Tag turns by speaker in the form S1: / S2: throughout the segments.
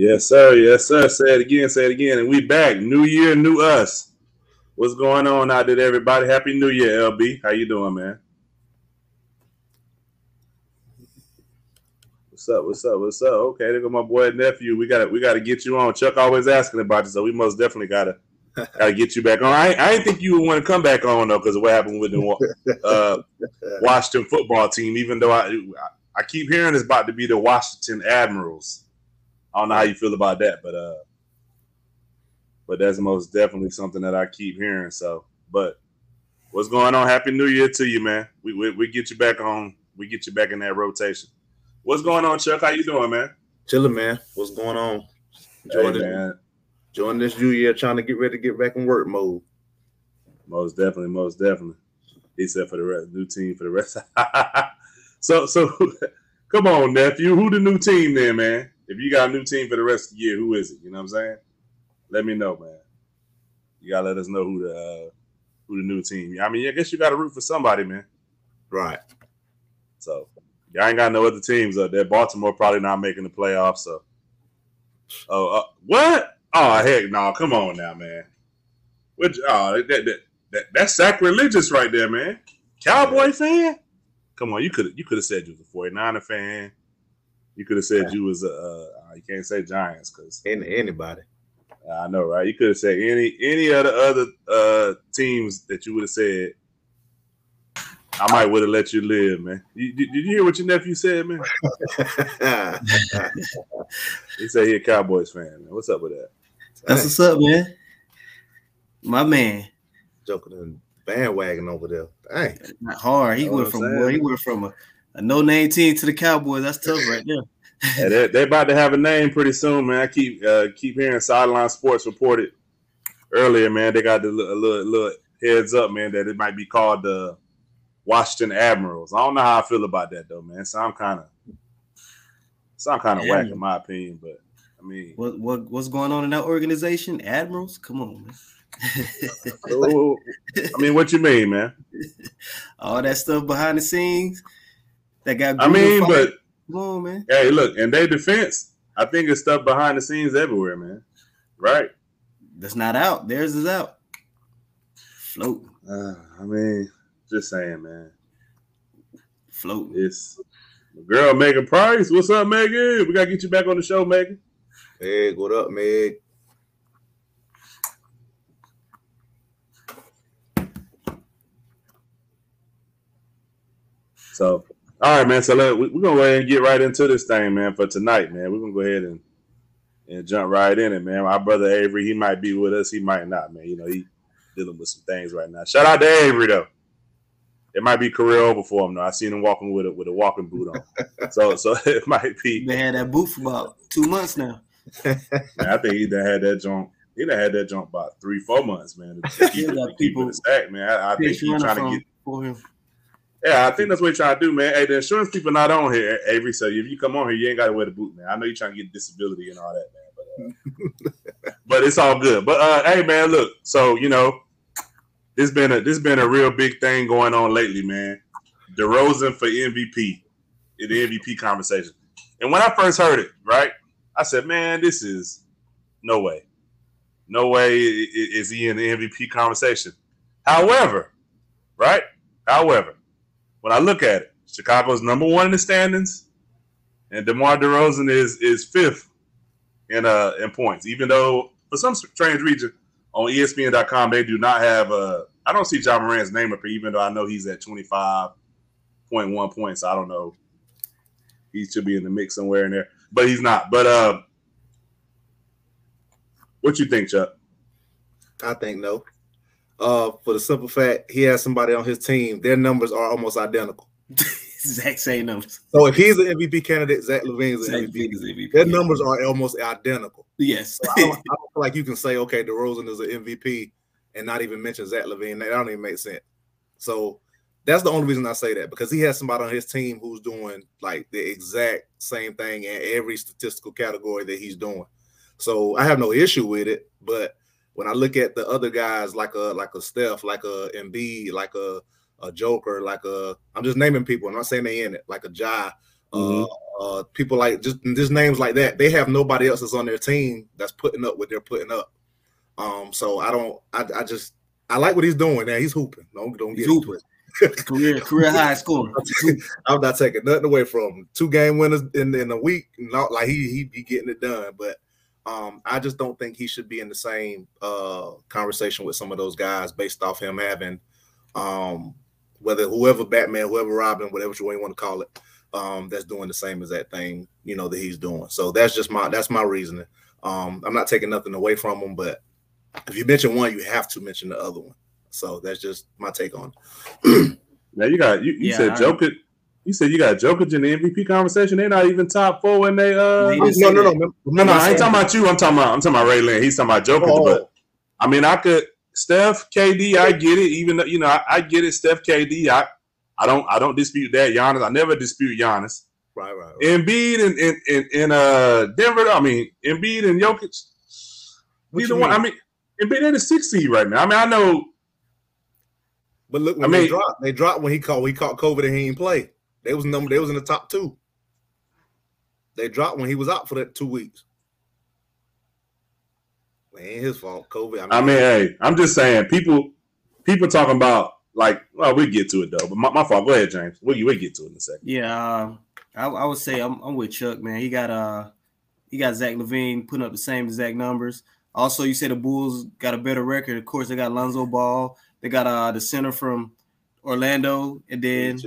S1: Yes, sir. Yes, sir. Say it again. Say it again. And we back. New year, new us. What's going on out there, everybody? Happy New Year, LB. How you doing, man? What's up? What's up? What's up? Okay, there go my boy and nephew. We gotta we gotta get you on. Chuck always asking about you, so we most definitely gotta gotta get you back on. I, I didn't think you would want to come back on though, because of what happened with the uh, Washington football team. Even though I I keep hearing it's about to be the Washington Admirals. I don't know how you feel about that, but uh, but that's most definitely something that I keep hearing. So, but what's going on? Happy New Year to you, man. We we, we get you back on. We get you back in that rotation. What's going on, Chuck? How you doing, man?
S2: Chilling, man. What's going on? Enjoying, hey, this, enjoying this new year, trying to get ready to get back in work mode.
S1: Most definitely, most definitely. He said for the rest, new team for the rest. so, so come on, nephew. Who the new team then, man? If you got a new team for the rest of the year, who is it? You know what I'm saying? Let me know, man. You gotta let us know who the uh, who the new team. I mean, I guess you got to root for somebody, man.
S2: Right.
S1: So Y'all ain't got no other teams up there. Baltimore probably not making the playoffs. So, oh, uh, what? Oh heck, no! Come on now, man. Which oh that, that, that that's sacrilegious right there, man. Cowboy fan? Come on, you could you could have said you was a 49er fan. You could have said yeah. you was a uh, you can't say Giants because
S2: anybody.
S1: I know, right? You could have said any any of the other uh, teams that you would have said I might would have let you live, man. You, did, did, you hear what your nephew said, man? he said he a Cowboys fan. Man. What's up with that?
S3: That's what's up, man. My man.
S2: Joking in bandwagon over there. Dang.
S3: Not hard. He went from well, he went from a, a no name team to the Cowboys. That's tough right there.
S1: yeah, they're, they're, about to have a name pretty soon, man. I keep uh, keep hearing sideline sports reported earlier, man. They got the little, little heads up, man, that it might be called the Washington Admirals. I don't know how I feel about that though, man. Sound kind of sound kind of whack in my opinion, but I mean,
S3: what what what's going on in that organization? Admirals, come on, man.
S1: I mean, what you mean, man?
S3: All that stuff behind the scenes that got.
S1: I mean, but
S3: come on, man.
S1: Hey, look, in their defense, I think it's stuff behind the scenes everywhere, man. Right?
S3: That's not out. Theirs is out. Float.
S1: Uh, I mean, just saying, man.
S3: Float.
S1: It's girl Megan Price. What's up, Megan? We gotta get you back on the show, Megan.
S2: Hey, what up, Meg?
S1: So, all right, man. So let, we, are gonna go ahead and get right into this thing, man. For tonight, man, we're gonna go ahead and and jump right in it, man. My brother Avery, he might be with us, he might not, man. You know, he dealing with some things right now. Shout out to Avery though it might be career over for him. Though I seen him walking with a with a walking boot on, so so it might be.
S3: They had that boot for about two months now.
S1: Man, I think he done had that jump. He done had that jump about three four months, man. To keep, it, people keep stack, man. I, I think he's trying to get for him. Yeah, I think that's what he's trying to do, man. Hey, the insurance people not on here, Avery. So if you come on here, you ain't got to wear the boot, man. I know you're trying to get disability and all that, man. But uh, but it's all good. But uh, hey, man, look. So you know, this been a this been a real big thing going on lately, man. DeRozan for MVP in the MVP conversation. And when I first heard it, right, I said, "Man, this is no way, no way is he in the MVP conversation." However, right, however, when I look at it, Chicago's number one in the standings, and DeMar DeRozan is is fifth in uh in points, even though for some strange reason on ESPN.com they do not have a I don't see Ja Morant's name up here, even though I know he's at 25.1 points. I don't know. He should be in the mix somewhere in there, but he's not. But uh, what you think, Chuck?
S2: I think no. Uh, for the simple fact he has somebody on his team, their numbers are almost identical.
S3: exact same numbers.
S2: So if he's an MVP candidate, Zach LaVine's an MVP. MVP. Their numbers are almost identical.
S3: Yes.
S2: So I, don't, I, don't, feel like you can say, okay, DeRozan is an MVP and not even mention Zach LaVine. That don't even make sense. So that's the only reason I say that because he has somebody on his team who's doing like the exact same thing in every statistical category that he's doing. So I have no issue with it. But when I look at the other guys like a like a Steph, like a Embiid, like a a Joker, like a I'm just naming people. I'm not saying they in it, like a Ja. mm-hmm. uh, people like just just names like that. They have nobody else that's on their team that's putting up what they're putting up. Um, so I don't. I, I just I like what he's doing. Now he's hooping. Don't don't get hooping.
S3: career career high score.
S2: I'm not taking nothing away from him. Two game winners in, in a week. Not like he he be getting it done, but um, I just don't think he should be in the same uh, conversation with some of those guys based off him having um, whether whoever Batman, whoever Robin, whatever you want to call it, um, that's doing the same as that thing, you know, that he's doing. So that's just my that's my reasoning. Um, I'm not taking nothing away from him, but if you mention one, you have to mention the other one. So that's just my take on
S1: it. now you got you, you yeah, said Jokic. You said you got Jokic in the MVP conversation. They're not even top four when they uh
S2: no no, no no no no
S1: I ain't talking about you. I'm talking about I'm talking about Ray Lynn. He's talking about Jokic, oh. but I mean I could Steph, KD, I get it. Even though, you know, I, I, get it. Steph, KD, I, I don't, I don't dispute that. Giannis, I never dispute Giannis.
S2: Right, right. right.
S1: Embiid and in, in, in, uh Denver. I mean, Embiid and Jokic. Neither one. I mean, Embiid in the sixth seed right now. I mean, I know.
S2: But look, when I mean, they dropped, they dropped when he caught he caught COVID and he didn't play. They was number. They was in the top two. They dropped when he was out for that two weeks ain't his fault. COVID. I mean,
S1: I mean, hey, I'm just saying, people, people talking about like, well, we get to it though. But my, my fault. Go ahead, James. We we get to it in a second.
S3: Yeah, uh, I, I, would say I'm, I'm with Chuck, man. He got uh, he got Zach LaVine putting up the same exact numbers. Also, you said the Bulls got a better record. Of course, they got Lonzo Ball. They got uh the center from Orlando, and then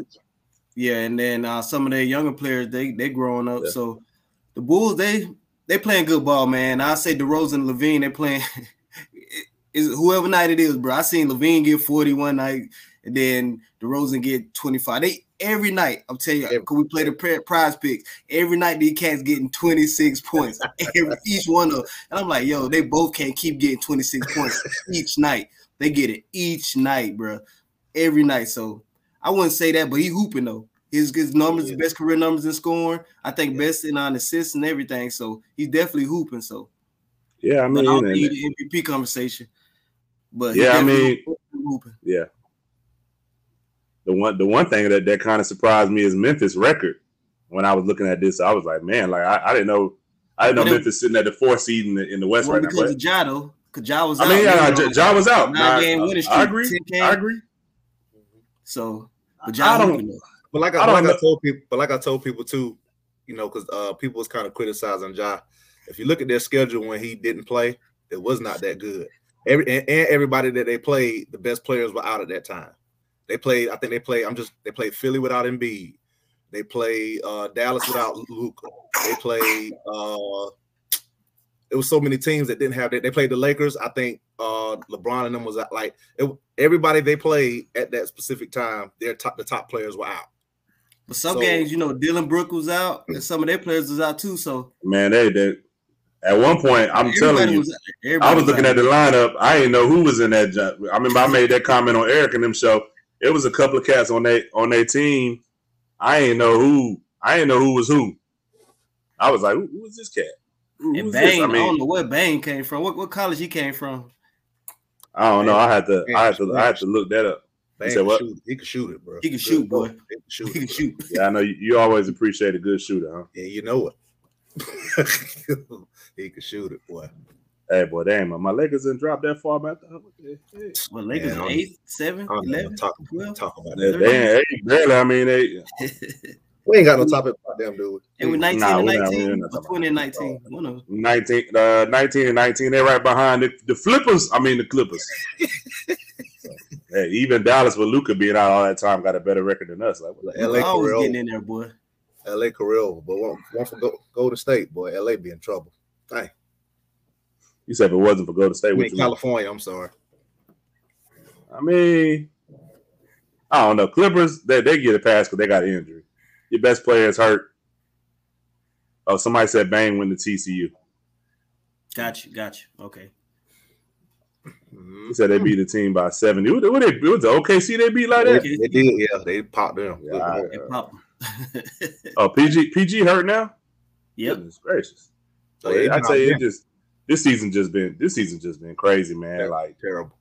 S3: yeah, and then uh, some of their younger players they they growing up. Yeah. So the Bulls they they playing good ball, man. I say DeRozan and LaVine, they playing is whoever night it is, bro. I seen LaVine get 41 night, and then DeRozan get 25. They every night, I'm telling you, because we play the PrizePicks, every night these cats getting 26 points. every, each one of them. And I'm like, yo, they both can't keep getting 26 points each night. They get it each night, bro. Every night. So I wouldn't say that, but he hooping though. His, his numbers, yeah. best career numbers in scoring. I think yeah. best in on assists and everything. So he's definitely hooping. So
S1: yeah, I mean,
S3: but I the MVP conversation. But
S1: yeah, I mean, hooping. yeah. The one, the one thing that that kind of surprised me is Memphis record. When I was looking at this, I was like, man, like I, I didn't know, I didn't know it, Memphis sitting at the fourth seed in the, in the West well, right
S3: because now. Because of Ja, because Ja was.
S1: I mean, yeah, Ja, was out. Nine game winning streak. I agree. I agree.
S3: So, but Ja
S2: I don't. Know. But like I, I like I told people, but like I told people too, you know, because uh, people was kind of criticizing Ja. If you look at their schedule when he didn't play, it was not that good. Every and, and everybody that they played, the best players were out at that time. They played. I think they played. I'm just. They played Philly without Embiid. They played uh, Dallas without Luka. They played. Uh, it was so many teams that didn't have that. They played the Lakers. I think uh, LeBron and them was like it, everybody they played at that specific time. Their top the top players were out.
S3: But some so, games, you know, Dillon Brook was out, and some of their players was out too. So
S1: man, they did. At one point, I'm telling you, was, I was looking at the lineup. I didn't know who was in that. Job. I remember I made that comment on Eric and them show. It was a couple of cats on their on their team. I didn't know who. I didn't know who was who. I was like, who, who is this cat?
S3: Who, and Bane, I, mean, I, don't know where Bane came from. What, what college he came from?
S1: I don't know. I had to. I had to. I had to look that up.
S2: He said what? Shoot. He can shoot it, bro.
S3: He can shoot, boy. He can shoot. He can shoot.
S1: Yeah, I know you, you, always appreciate a good shooter, huh?
S2: Yeah, you know it. he can shoot it, boy.
S1: Hey, boy, damn, my Lakers didn't drop that far back.
S3: Well, Lakers yeah, eight, seven, eleven,
S2: talk, talk about that.
S1: Damn, hey, barely. I mean, they.
S2: We ain't got no topic about them,
S3: dude. It was 19 nah, and 19 or 20 and 19. One of them. 19,
S1: uh, 19 and 19. They're right behind the, the Flippers. I mean, the Clippers. Hey, even Dallas with Luka being out all that time got a better record than us. Like,
S3: LA always getting in there, boy.
S2: LA career over, but one, one for go, Golden State, boy. LA be in trouble. Dang.
S1: You said if it wasn't for Golden State, I
S2: mean, California. Mean? I'm sorry.
S1: I mean, I don't know. Clippers, they, they get a pass because they got an injury. Your best player is hurt. Oh, somebody said Bane went to TCU.
S3: Got you, got you. Okay.
S1: Mm-hmm. He said they beat the team by 70. What, what they, it was the OKC they beat like that?
S2: They did, yeah. They popped them.
S3: Yeah, they popped
S1: oh, PG PG hurt now?
S3: Yep.
S1: Goodness gracious. So yeah, I'd say it just this season just been this season just been crazy, man. like
S2: terrible.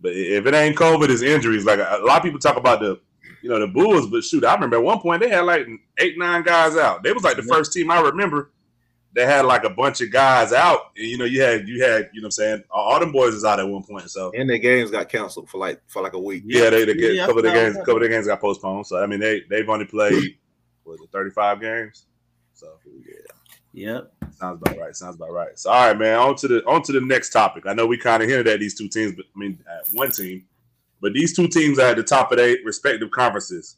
S1: But if it ain't COVID, it's injuries. Like a lot of people talk about the you know the Bulls. But shoot, I remember at one point they had like eight, nine guys out. They was like the first team I remember they had like a bunch of guys out. And, you know, you had you had you know I'm saying all them boys is out at one point. So
S2: and their games got canceled for like for like a week.
S1: Yeah, they, they get yeah, a couple of the games, couple of the games got postponed. So I mean, they they've only played was it 35 games. So
S3: yeah. Yep.
S1: Sounds about right. Sounds about right. So all right, man. On to the on to the next topic. I know we kind of hinted at these two teams, but I mean at one team, but these two teams are at the top of their respective conferences.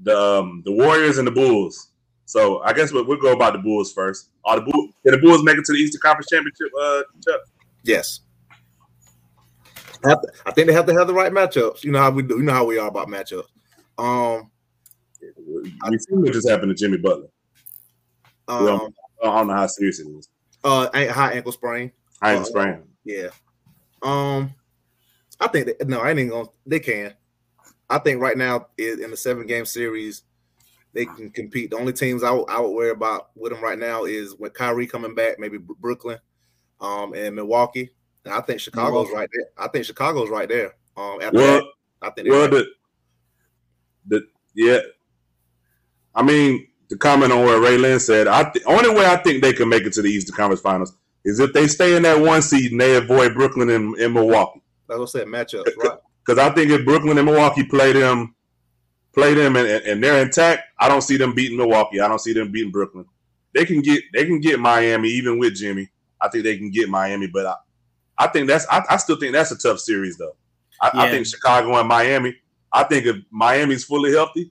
S1: The um, the Warriors and the Bulls. So I guess we'll, we'll go about the Bulls first. Are the Bulls can the Bulls make it to the Eastern Conference Championship? Uh, Chuck?
S2: Yes. I, think they have to have the right matchups. You know how we do. You know how we are about matchups. Um,
S1: we seen what just happened to Jimmy Butler. Um, don't, I don't know how serious it is.
S2: Uh, high ankle sprain.
S1: High ankle uh, sprain.
S2: Yeah. Um, I think that, no, I ain't gonna. They can. I think right now in the seven game series, they can compete. The only teams I, w- I would worry about with them right now is when Kyrie coming back, maybe Brooklyn, um, and Milwaukee. And I think Chicago's Milwaukee. right there. I think Chicago's right there. Um, after well, that, I think
S1: well, right the, the yeah, I mean, to comment on what Ray Lynn said, I th- only way I think they can make it to the Eastern Conference Finals is if they stay in that one seed and they avoid Brooklyn and, and Milwaukee.
S2: That's what I said, matchups, right?
S1: Because I think if Brooklyn and Milwaukee play them, play them, and, and they're intact, I don't see them beating Milwaukee. I don't see them beating Brooklyn. They can get they can get Miami even with Jimmy. I think they can get Miami, but I, I think that's I, I still think that's a tough series though. I, yeah. I think Chicago and Miami. I think if Miami's fully healthy,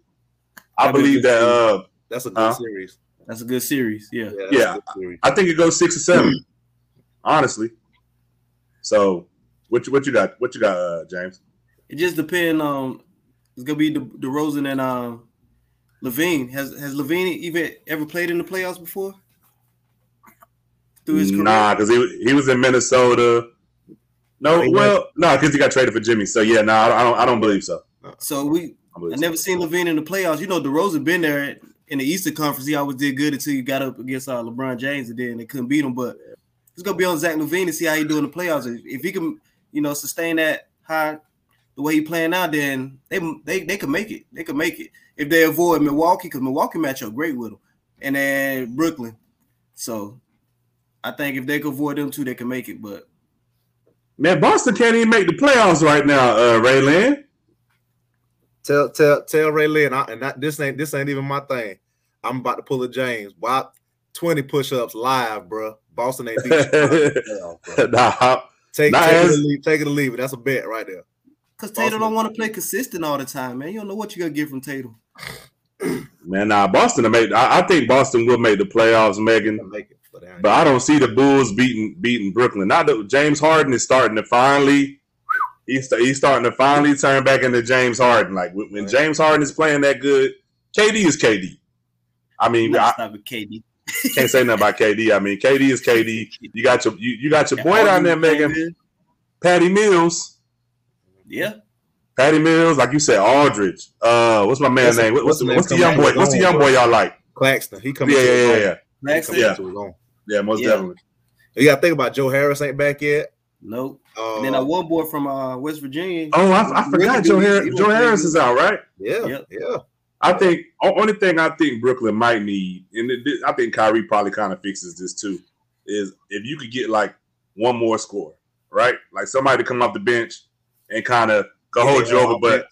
S1: I believe that uh,
S2: that's a good uh, series.
S3: That's a good series. Yeah.
S1: Yeah. yeah series. I think it goes six or seven. honestly. So, what you what you got? What you got, uh, James?
S3: It just depends on. It's gonna be the DeRozan and uh, LaVine. Has has LaVine even ever played in the playoffs before?
S1: Through his career? Nah, because he he was in Minnesota. No, well, no, because he got traded for Jimmy. So yeah, no, nah, I don't I don't believe so.
S3: So we I never seen LaVine in the playoffs. You know, DeRozan been there in the Eastern Conference. He always did good until he got up against uh, LeBron James, and then they couldn't beat him. But it's gonna be on Zach LaVine to see how he do in the playoffs. If he can, you know, sustain that high the way he playing now, then they they they can make it. They could make it if they avoid Milwaukee because Milwaukee match up great with them, and then Brooklyn. So I think if they can avoid them too, they can make it. But
S1: man, Boston can't even make the playoffs right now. Uh, Raylan.
S2: Tell tell tell Ray Lynn, I, and that, this ain't this ain't even my thing. I'm about to pull a James. Why 20 push-ups live, bro. Boston ain't beat you. nah, take, nah, take, it leave, take it or leave it. That's a bet right there.
S3: Because Tatum don't want to play consistent all the time, man. You don't know what you're gonna get from Tatum.
S1: man, nah, Boston made. I, I, think Boston will make the playoffs, Megan. It, but, but I don't see the Bulls beating beating Brooklyn. Not that James Harden is starting to finally he's he's starting to finally turn back into James Harden. Like when James Harden is playing that good, KD is KD. I mean, I,
S3: KD.
S1: Can't say nothing about KD. I mean, KD is KD. You got your you, you got your boy down there, Megan. Patty Mills.
S3: Yeah.
S1: Patty Mills, like you said, Aldridge. Uh, what's my man's name? What's, what's, the, what's the young boy? What's the young boy y'all like?
S2: Claxton. He
S1: coming. Yeah, yeah, yeah, yeah.
S3: Claxton.
S1: Yeah. yeah, most yeah. definitely.
S2: You got to think about Joe Harris ain't back yet.
S3: Nope. Uh, and then that one boy from uh, West Virginia.
S1: Oh, I, I forgot Joe Harris. Joe Harris is out, right?
S2: Yeah, yep. yeah.
S1: I think only thing I think Brooklyn might need, and it, I think Kyrie probably kind of fixes this too, is if you could get like one more score, right? Like somebody to come off the bench and kind of go hold you over. But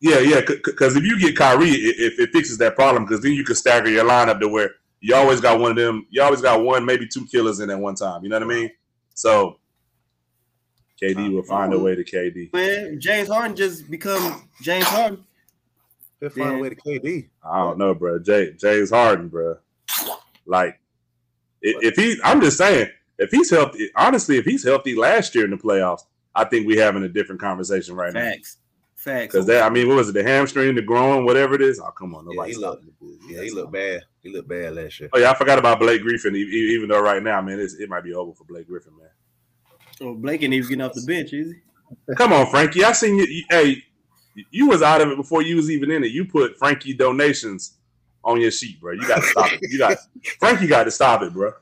S1: yeah, yeah, because if you get Kyrie, it, it fixes that problem because then you can stagger your lineup to where you always got one of them. You always got one, maybe two killers in at one time. You know what I mean? So KD uh, will find a um, way to KD.
S3: Man, James Harden just become James Harden.
S2: He'll find yeah. a way to KD.
S1: I don't know, bro. Jay, James Harden, bro. Like, if he, I'm just saying, if he's healthy, honestly, if he's healthy last year in the playoffs, I think we're having a different conversation right
S3: Facts. now. Facts. Facts.
S1: Because that, I mean, what was it? The hamstring, the groin, whatever it is. Oh, come on, nobody.
S2: Yeah, he looked. Yeah, he looked bad. He looked bad last year.
S1: Oh yeah, I forgot about Blake Griffin. Even though right now, man, it might be over for Blake Griffin, man.
S3: Oh, Blake ain't even getting off the bench, is he?
S1: Come on, Frankie. I seen you, you. Hey, you was out of it before you was even in it. You put Frankie donations on your sheet, bro. You got to stop it. You got Frankie got to stop it, bro.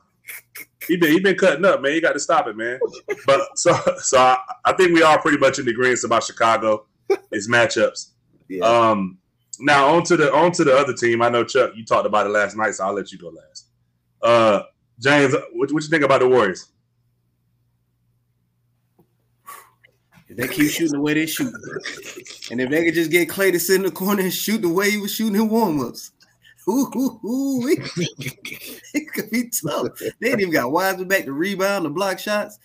S1: He been he been cutting up, man. You got to stop it, man. But so so I, I think we are pretty much in agreement about Chicago. It's matchups. Yeah. Um, now on to the on to the other team. I know Chuck, you talked about it last night, so I'll let you go last. Uh, James, what, what you think about the Warriors?
S3: If they keep shooting the way they shoot, and if they could just get Klay to sit in the corner and shoot the way he was shooting in warmups, ooh, ooh, ooh, it could be tough. They ain't even got Wiseman back to rebound, the block shots.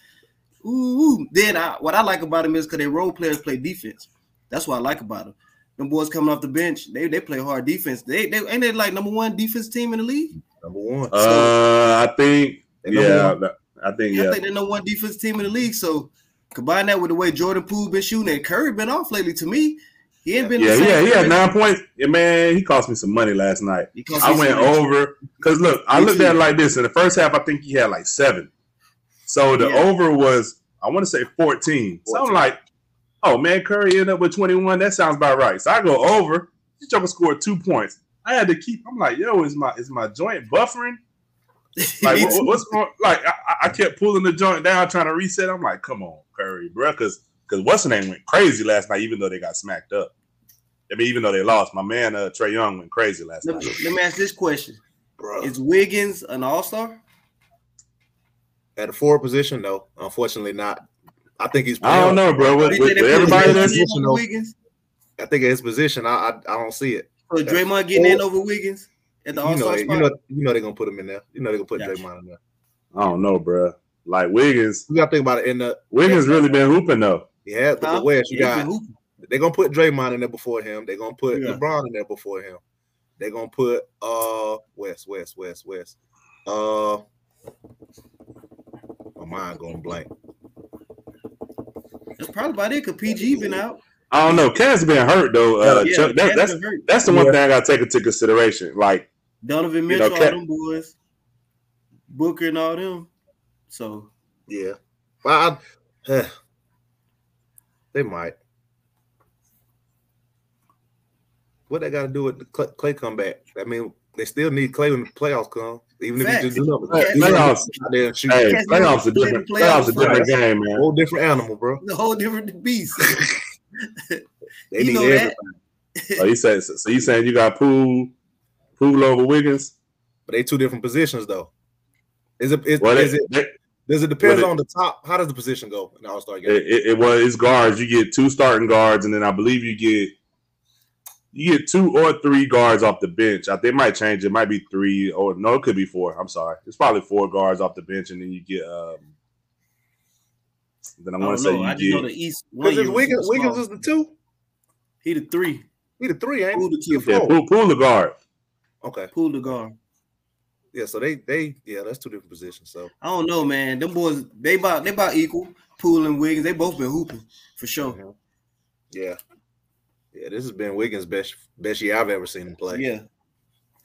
S3: Ooh, then I, what I like about them is because they role players play defense. That's what I like about them. Them boys coming off the bench, they they play hard defense. They they ain't they like number one defense team in the league.
S2: Number one.
S1: Uh, I think yeah, I think yeah.
S3: I think they're number one defense team in the league. So Combine that with the way Jordan Poole been shooting and Curry been off lately. To me, he ain't been.
S1: Yeah, yeah, he had nine points. Yeah, man, he cost me some money last night. I went over because look, I looked at it like this. In the first half, I think he had like seven. So the yeah. over was, I want to say 14. 14. So I'm like, oh man, Curry ended up with 21. That sounds about right. So I go over. This Joker scored two points. I had to keep. I'm like, yo, is my is my joint buffering? Like what, what's going? Like I, I, kept pulling the joint down, trying to reset. I'm like, come on, Curry, bro, because because what's the name went crazy last night, even though they got smacked up. I mean, even though they lost, my man uh, Trae Young went crazy last
S3: let,
S1: night.
S3: Let me ask this question: bro. Is Wiggins an All Star?
S2: At a forward position, no. Unfortunately, not. I think he's.
S1: I don't know, bro. With, with, with everybody that's
S2: Wiggins, I think at his position, I I, I don't see it.
S3: So Draymond getting in over Wiggins at the All Star
S2: spot. You know, you know they're gonna put him in there. You know they're gonna put gotcha. Draymond in there.
S1: I don't know, bro. Like Wiggins,
S2: you gotta think about it. In the
S1: Wiggins really been hooping though.
S2: Yeah, but huh? the West, you got they're gonna put Draymond in there before him. They're gonna put yeah. LeBron in there before him. They're gonna put uh West, West, West, West. Uh my mind going blank.
S3: That's probably about it. Cause PG been out.
S1: I don't know. Cat's been hurt though. Uh, yeah, Chuck, that, that's that's the one yeah. thing I gotta take into consideration. Like
S3: Donovan Mitchell, you know, Cat, all them boys, Booker and all them. So
S2: yeah, well, I, uh, they might. What they got to do with the Klay comeback? I mean, they still need Klay when the playoffs come. Even if you just do nothing, playoffs,
S1: hey, playoffs a different, playoffs a different game, man.
S2: Whole different animal, bro.
S3: The whole different beast.
S2: they you need everything.
S1: oh, you said so. You saying you got Poole, Poole over Wiggins?
S2: But they two different positions, though. Is it? Is, well, is it? They, does it depend on the top? How does the position go in the All Star game?
S1: It, it, it was it's guards. You get two starting guards, and then I believe you get you get two or three guards off the bench. I think it might change. It might be three or no, it could be four. I'm sorry. It's probably four guards off the bench, and then you get um. Then I want to say you I get
S3: know the East. Because
S2: Wiggins, Wiggins is the two.
S3: He the three.
S2: He the three, ain't
S3: Poole
S2: the
S3: two.
S1: Yeah, Poole, Poole the guard.
S2: Okay.
S3: Poole the guard.
S2: Yeah, so they they yeah, that's two different positions. So
S3: I don't know, man. Them boys they about they about equal. Poole and Wiggins, they both been hooping for sure. Mm-hmm.
S2: Yeah. Yeah, this has been Wiggins' best best year I've ever seen him play.
S3: Yeah.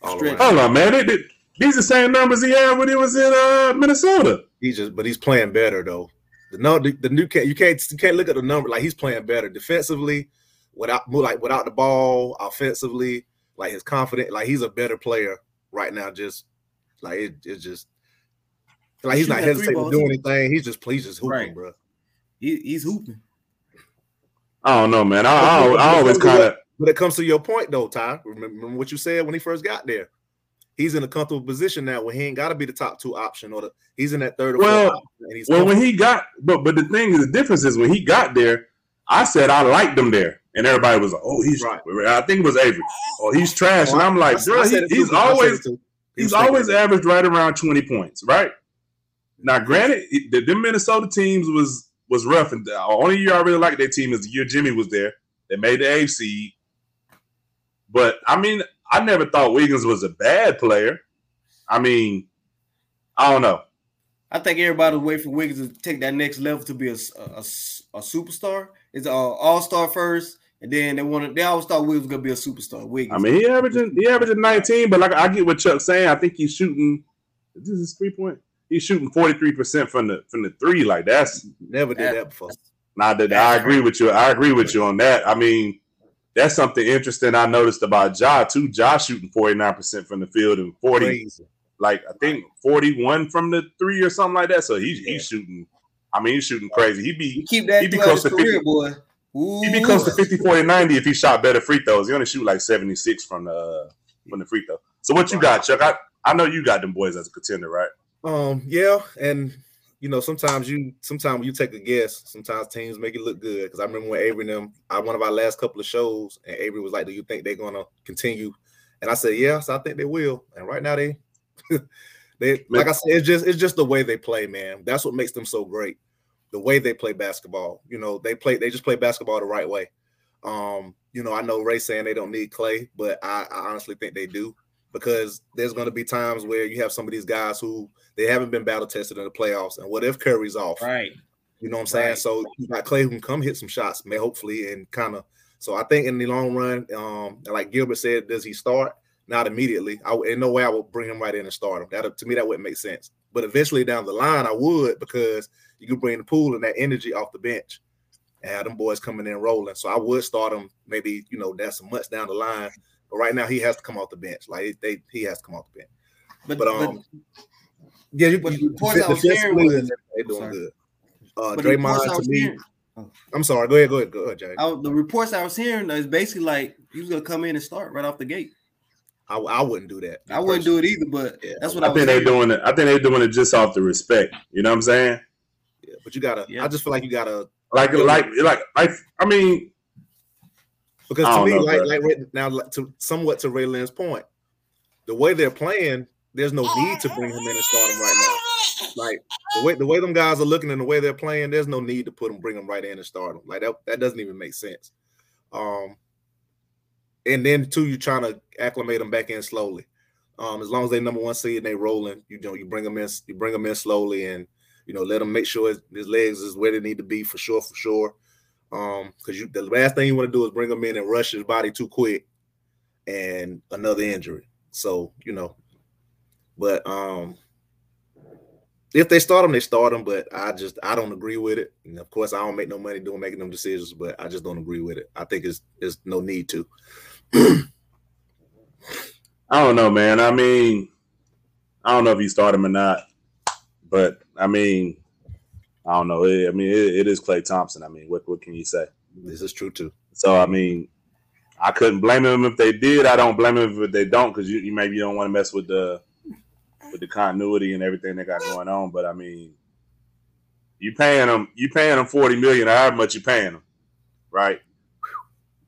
S1: All Hold on, man. They, they, these the same numbers he had when he was in uh, Minnesota.
S2: He's just, but he's playing better though. The no, the, the new you can't you can't look at the number like he's playing better defensively, without like without the ball, offensively, like his confident, like he's a better player right now. Just like it, it's just like he's not hesitating to do anything. He's just he's just hooping, right. bro.
S3: He, he's hooping.
S1: I don't know, man. I, I, I always kind of.
S2: But it comes to your point, though, Ty. Remember, remember, what you said when he first got there. He's in a comfortable position now where he ain't got to be the top two option, or the, he's in that third.
S1: well, well, when he got, but but the thing is, the difference is when he got there, I said I liked him there, and everybody was like, "Oh, he's." Right. I think it was Avery. Oh, he's trash, oh, and I'm like, bro, he, he's always he's always averaged right around 20 points, right? Now, granted, the, the Minnesota teams was was rough, and the only year I really liked that team is the year Jimmy was there. They made the AFC, but I mean, I never thought Wiggins was a bad player. I mean, I don't know.
S3: I think everybody was waiting for Wiggins to take that next level to be a, a, a superstar. It's an uh, all star first, and then they wanted they always thought Wiggins was gonna be a superstar. Wiggins.
S1: I mean, he averaging he averaging 19, but like I get what Chuck's saying. I think he's shooting. This is three point. He's shooting 43 percent from the from the three. Like that's
S2: never did that before.
S1: Nah, that I agree with you. I agree with you on that. I mean, that's something interesting I noticed about Ja too. Ja shooting 49 percent from the field and 40, Crazy. like I think 41 from the three or something like that. So he's yeah. he's shooting. I mean, he's shooting crazy. He be
S3: you keep that he be close to career, 50, boy
S1: Ooh. He'd be close to 50, 40, 90 if he shot better free throws. He only shoot like 76 from the from the free throw. So what you got, Chuck? I, I know you got them boys as a contender, right?
S2: Um, yeah, and you know, sometimes you sometimes when you take a guess, sometimes teams make it look good. Because I remember when Avery and them, I one of our last couple of shows, and Avery was like, "Do you think they're gonna continue?" And I said, "Yes, I think they will." And right now they, they like I said, it's just it's just the way they play, man. That's what makes them so great. The way they play basketball. You know, they play they just play basketball the right way. Um, you know, I know Ray saying they don't need Klay, but I, I honestly think they do because there's going to be times where you have some of these guys who they haven't been battle tested in the playoffs, and what if Curry's off?
S3: Right.
S2: You know what I'm saying? Right. So you got Klay who can come hit some shots, may hopefully, and kind of. So I think in the long run, um, like Gilbert said, does he start? Not immediately. I in no way I would bring him right in and start him. That to me that wouldn't make sense. But eventually down the line, I would because you could bring the Poole and that energy off the bench and have them boys coming in rolling. So I would start him maybe you know that's some months down the line. But right now he has to come off the bench. Like they he has to come off the bench. But, but um, but, yeah, you, but you, I was hearing was, they're doing sorry. good. Uh, but Draymond to me. Hearing, oh. I'm sorry. Go ahead. Go ahead. Go ahead, Jay.
S3: I, the reports I was hearing is basically like he was gonna come in and start right off the gate.
S2: I, I wouldn't do that.
S3: I wouldn't do it either, but yeah. that's what I,
S1: I think they're doing it. I think they're doing it just off the respect. You know what I'm saying?
S2: Yeah, but you gotta. Yeah. I just feel like you gotta
S1: like like like like. I mean,
S2: because to me, know, like bro. like now, to somewhat to Ray Lynn's point, the way they're playing, there's no need to bring him in and start him right now. Like the way the way them guys are looking and the way they're playing, there's no need to put them, bring them right in and start them. Like that, that doesn't even make sense. Um, and then two, you're trying to acclimate them back in slowly. Um, as long as they number one seed and they rolling, you know, you bring them in, you bring them in slowly, and you know, let them make sure his, his legs is where they need to be for sure, for sure. Um, because you the last thing you want to do is bring him in and rush his body too quick, and another injury. So you know, but um, if they start him, they start him. But I just I don't agree with it. And of course, I don't make no money doing making them decisions. But I just don't agree with it. I think it's there's no need to.
S1: I don't know, man. I mean, I don't know if you start him or not, but I mean, I don't know. I mean, it, it is Klay Thompson. I mean, what what can you say?
S2: This is true too.
S1: So I mean, I couldn't blame them if they did. I don't blame them if they don't because you, you maybe you don't want to mess with the with the continuity and everything they got going on. But I mean, you paying them, you paying them forty million, however much you paying them, right?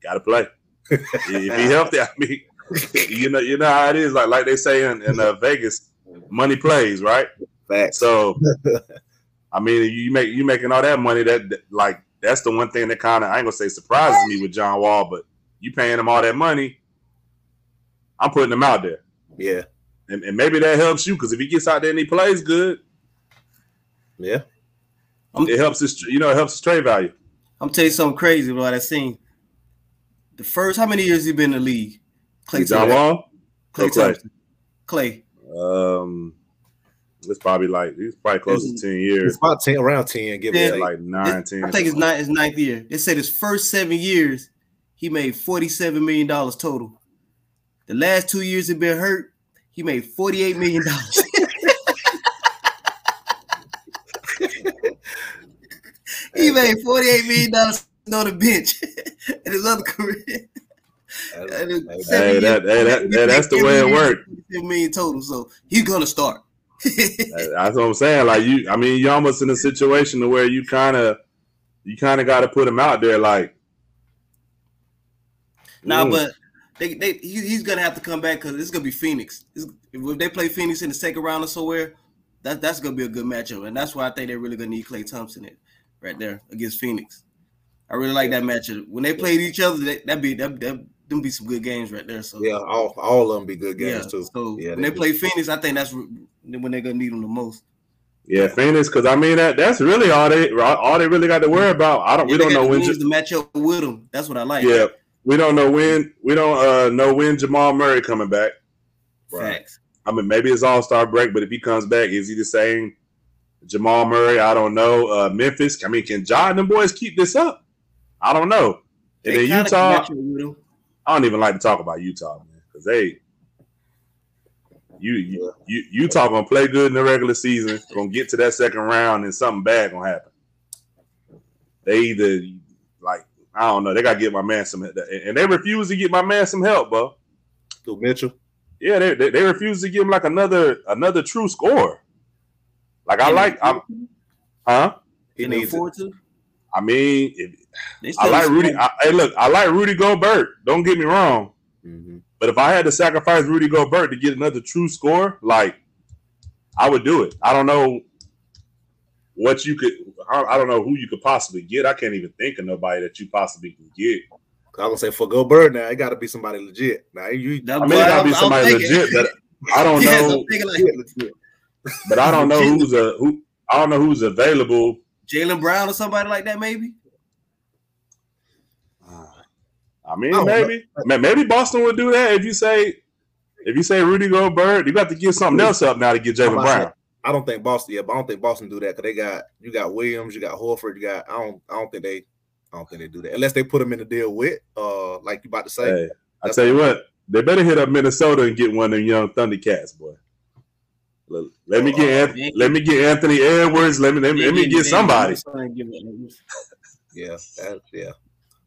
S1: Got to play. if he healthy, I mean, you know, you know how it is. Like like they say in, in uh, Vegas, money plays, right?
S2: Facts.
S1: So, I mean, you make you making all that money. That, that like that's the one thing that kind of I ain't gonna say surprises me with John Wall, but you paying him all that money, I'm putting him out there.
S2: Yeah.
S1: And, and maybe that helps you because if he gets out there and he plays good,
S2: yeah,
S1: it helps his you know it helps his trade value.
S3: I'm tell you something crazy about that scene. The first how many years he been in the league?
S1: Klay John Wall,
S3: Clay, Klay. Klay.
S1: Um, it's probably like he's probably close it's, to ten years.
S2: It's about ten, around ten, give it
S1: like nine, ten.
S3: I think it's nine, his ninth year. They said his first seven years, he made forty-seven million dollars total. The last two years he been hurt, he made forty-eight million dollars. he made forty-eight million dollars on the bench in his other career.
S1: Hey, that, hey, that, that, that's the way it worked.
S3: Million total, so he's gonna start.
S1: That's what I'm saying. Like you, I mean, you're almost in a situation to where you kind of, you kind of got to put him out there. Like,
S3: nah, mm. but they, they, he, he's gonna have to come back because it's gonna be Phoenix. It's, if they play Phoenix in the second round or somewhere, that that's gonna be a good matchup, and that's why I think they're really gonna need Klay Thompson it right there against Phoenix. I really like that matchup. When they played each other, that that be that, that them be some good games right there. So
S2: yeah, all, all of them be good games yeah, too.
S3: So yeah, when they, they play Phoenix, I think that's when they're gonna need them the most.
S1: Yeah, Phoenix, because I mean that that's really all they all they really got to worry about. I don't. Yeah, we don't know when
S3: just match up with them. That's what I like.
S1: Yeah, we don't know when we don't uh know when Jamal Murray coming back.
S3: Facts.
S1: I mean, maybe it's All Star break, but if he comes back, is he the same Jamal Murray? I don't know. Uh Memphis. I mean, can John and the boys keep this up? I don't know. And then Utah. I don't even like to talk about Utah, man, because they you, you you Utah gonna play good in the regular season, gonna get to that second round, and something bad gonna happen. They either like I don't know. They gotta get my man some, and they refuse to get my man some help, bro.
S2: To Mitchell.
S1: Yeah, they, they, they refuse to give him like another another true score. Like I like, I'm, huh?
S3: He needs afford to.
S1: I mean, if, I like Rudy. I, hey, look, I like Rudy Gobert. Don't get me wrong. Mm-hmm. But if I had to sacrifice Rudy Gobert to get another true score, like I would do it. I don't know what you could. I don't know who you could possibly get. I can't even think of nobody that you possibly can get.
S2: I'm gonna say for Gobert now, it got to be somebody legit. Now you,
S1: I mean, it got to be somebody legit, but I don't know. like, but I don't know who's a who. I don't know who's available.
S3: Jaylen Brown or somebody like that, maybe.
S1: I mean, I maybe know. maybe Boston would do that if you say if you say Rudy Gobert, you got to give something else up now to get Jaylen Brown.
S2: I don't think Boston. Yeah, but I don't think Boston do that because they got you got Williams, you got Horford, you got. I don't. I don't think they. I don't think they do that unless they put them in a deal with. Uh, like you about to say.
S1: Hey, I tell you what, they better hit up Minnesota and get one of them young Thundercats, boy. Let, let me get oh, Anthony, let me get Anthony Edwards. Let me let me, let me get somebody.
S2: yeah, that, yeah,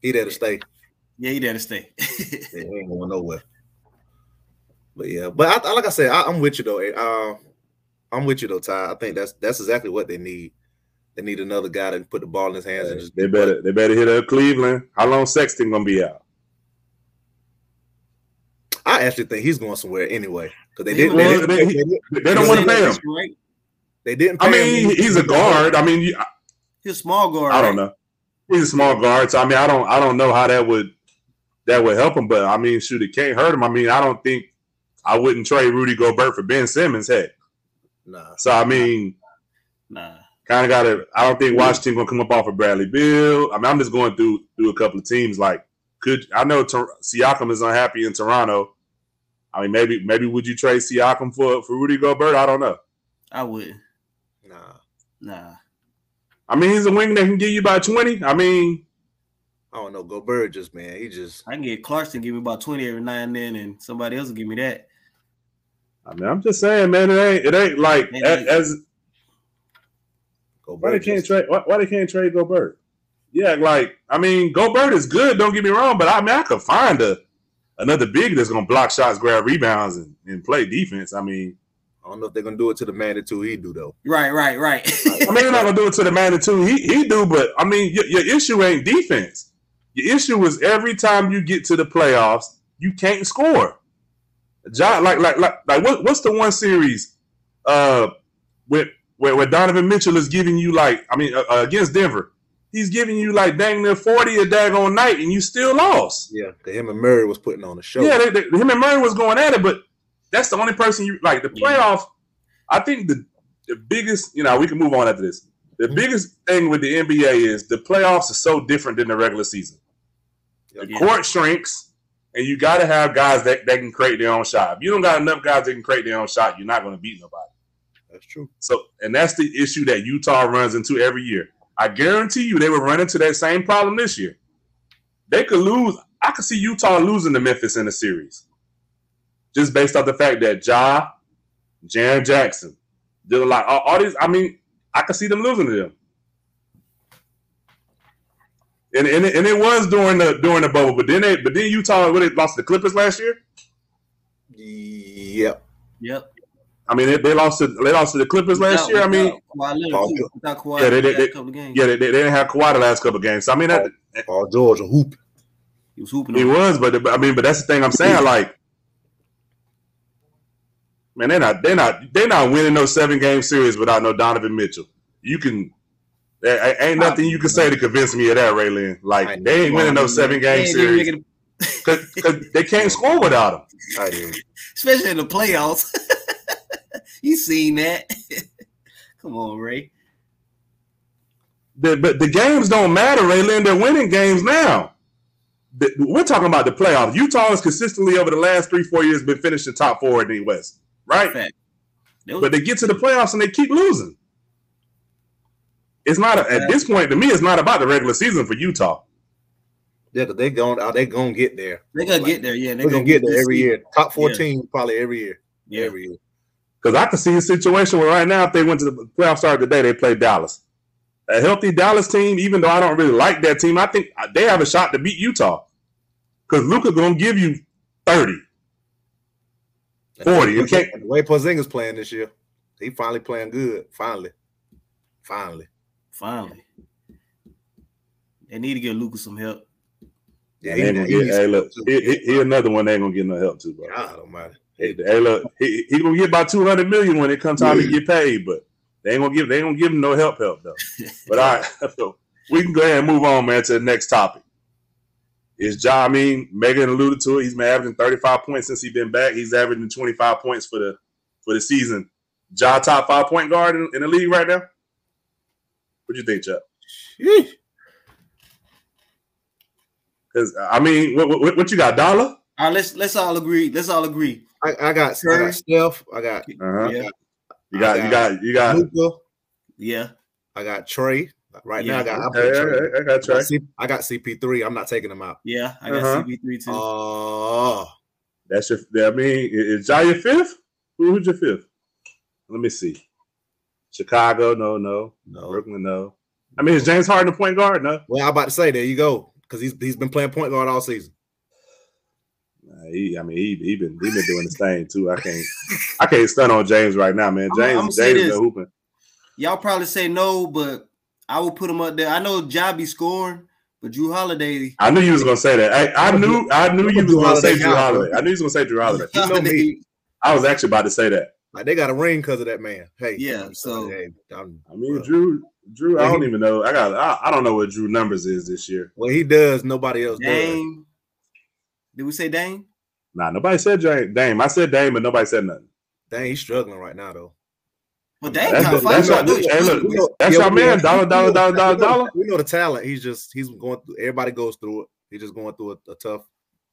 S2: he there to stay.
S3: Yeah, he there to stay.
S2: yeah, he ain't going nowhere. But yeah, but I, like I said, I, am with you though. Uh, I'm with you though, Ty. I think that's that's exactly what they need. They need another guy to put the ball in his hands. and just
S1: they better they better hit up Cleveland. How long Sexton gonna be out?
S2: I actually think he's going somewhere anyway because they, didn't. They,
S1: they, they, they don't want to pay him.
S2: They didn't.
S1: I mean, he's a guard. I mean,
S3: he's a small guard.
S1: I don't know. He's a small guard. So I mean, I don't. I don't know how that would that would help him. But I mean, shoot, it can't hurt him. I mean, I don't think I wouldn't trade Rudy Gobert for Ben Simmons. Heck, nah. So I mean, nah. Kind of got to. I don't think Washington gonna come up off of Bradley Beal. I mean, I'm just going through through a couple of teams. Like, could I know Tor- Siakam is unhappy in Toronto? I mean, maybe maybe would you trade Siakam for for Rudy Gobert? I don't know.
S3: I would.
S2: Nah,
S3: nah.
S1: I mean, he's a wing that can give you about twenty. I mean,
S2: I don't know. Gobert just man, he just.
S3: I can get Clarkson give me about twenty every now and then, and somebody else will give me that.
S1: I mean, I'm just saying, man. It ain't. It ain't like as. as Gobert why they can't trade? Why, why they can't trade Gobert? Yeah, like I mean, Gobert is good. Don't get me wrong, but I mean, I could find a another big that's gonna block shots, grab rebounds, and, and play defense. I mean,
S2: I don't know if they're gonna do it to the magnitude he do though.
S3: Right, right, right.
S1: I mean, they're not gonna do it to the man magnitude he he do, but I mean, your, your issue ain't defense. Your issue is every time you get to the playoffs, you can't score. John, like, like, like, like, what, what's the one series, uh, with where, where Donovan Mitchell is giving you like, I mean, uh, uh against Denver, he's giving you like dang near forty a daggone night, and you still lost.
S2: Yeah, him and Murray was putting on a show.
S1: Yeah, they, they, him and Murray was going at it, but that's the only person you like. The playoff, I think the the biggest, you know, we can move on after this. The mm-hmm. biggest thing with the NBA is the playoffs are so different than the regular season. The yeah. court shrinks, and you got to have guys that, that can create their own shot. If you don't got enough guys that can create their own shot, you're not going to beat nobody.
S2: That's true.
S1: So, and that's the issue that Utah runs into every year. I guarantee you, they will run into that same problem this year. They could lose. I could see Utah losing to Memphis in a series, just based off the fact that Ja, Jaren Jackson, did a lot. All, all these. I mean, I could see them losing to them. And, and, it, and it was during the during the bubble, but then they but then Utah what they lost to the Clippers last year.
S2: Yep.
S3: Yep.
S1: I mean, they, they lost to they lost to the Clippers last without, year. I mean, Kawhi yeah, they, they, they, yeah, they, they, didn't have Kawhi the last couple games. So I mean, that,
S2: Paul George a hoop.
S3: He was hooping.
S1: He was, but I mean, but that's the thing I'm saying. Like, man, they're not they're not they're not winning no seven game series without no Donovan Mitchell. You can there ain't nothing you can say to convince me of that, Raylin. Like they ain't winning no seven game series because they can't score without him.
S3: Especially in the playoffs. you seen that? Come on, Ray.
S1: The, but the games don't matter, Raylin. They're winning games now. The, we're talking about the playoffs. Utah has consistently over the last three, four years been finishing top four in the West, right? But they get to the playoffs and they keep losing. It's not a, at this point to me. It's not about the regular season for Utah.
S2: Yeah, because they going out. Uh, they gonna get there.
S3: They're gonna like, get there. Yeah,
S2: they are gonna, get, there every year. Top fourteen yeah. probably every year.
S3: Yeah.
S2: Every year.
S1: Because I can see a situation where right now, if they went to the playoff start today, they play Dallas. a healthy Dallas team, even though I don't really like that team, I think they have a shot to beat Utah. Because Luka gonna give you 30. 40.
S2: Okay. The way Porzingis playing this year, he finally playing good. Finally. Finally.
S3: Finally. They need to get Luka some help.
S1: Yeah, he, he, get, hey, look, he, he, he, another one they ain't gonna get no help too, bro.
S2: God almighty.
S1: Hey, hey look, he, he gonna get about 200 million when it comes time to get paid, but they ain't gonna give they ain't gonna give him no help help though. but all right, so we can go ahead and move on, man, to the next topic. Is Ja, I mean, Megan alluded to it. He's been averaging 35 points since he's been back. He's averaging 25 points for the for the season. Ja top five point guard in, in the league right now. What do you think, Chuck? Because I mean, what, what, what, you got, Dollar? All
S3: right, let's let's all agree. Let's all agree.
S2: I, I got, I got Steph. I got,
S1: uh-huh. yeah. You got, got, you got, you got, Luka.
S3: Yeah.
S2: I got Trey. Right yeah. now, I got,
S1: I, I, I got Trey.
S2: I got CP3. I'm not taking him out.
S3: Yeah, I got uh-huh. CP3 too.
S2: Oh, uh,
S1: that's your. I mean, is Ja your fifth? Who, Who's your fifth? Let me see. Chicago, no, no, no. Brooklyn, no. I mean, is James Harden a point guard? No.
S2: Well, I'm about to say, there you go, because he's he's been playing point guard all season.
S1: He, I mean, he he been he been doing his thing too. I can't I can't stun on James right now, man. James I'm, James been hooping.
S3: Y'all probably say no, but I will put him up there. I know Jobby scoring, but Jrue Holiday.
S1: I knew you was gonna say that. I, I knew I knew you was gonna say Jrue Holiday. I knew you was gonna say Jrue Holiday. You know me. I was actually about to say that.
S2: Like they got a ring because of that man. Hey,
S3: yeah. So
S1: hey, i mean, Drew, Jrue. I don't even know. I got. I, I, don't know what Jrue numbers is this year.
S2: Well, he does. Nobody else
S3: Dame. does. Did we say Dame?
S1: Nah, nobody said Dame. I said Dame, but nobody said nothing.
S2: Dang, he's struggling right now though.
S3: Well, Dame that's, the, that's,
S1: our, hey, look, that's yeah, our man. Dollar, dollar, dollar, dollar, dollar.
S2: We know the talent. He's just he's going through. Everybody goes through it. He's just going through a, a tough,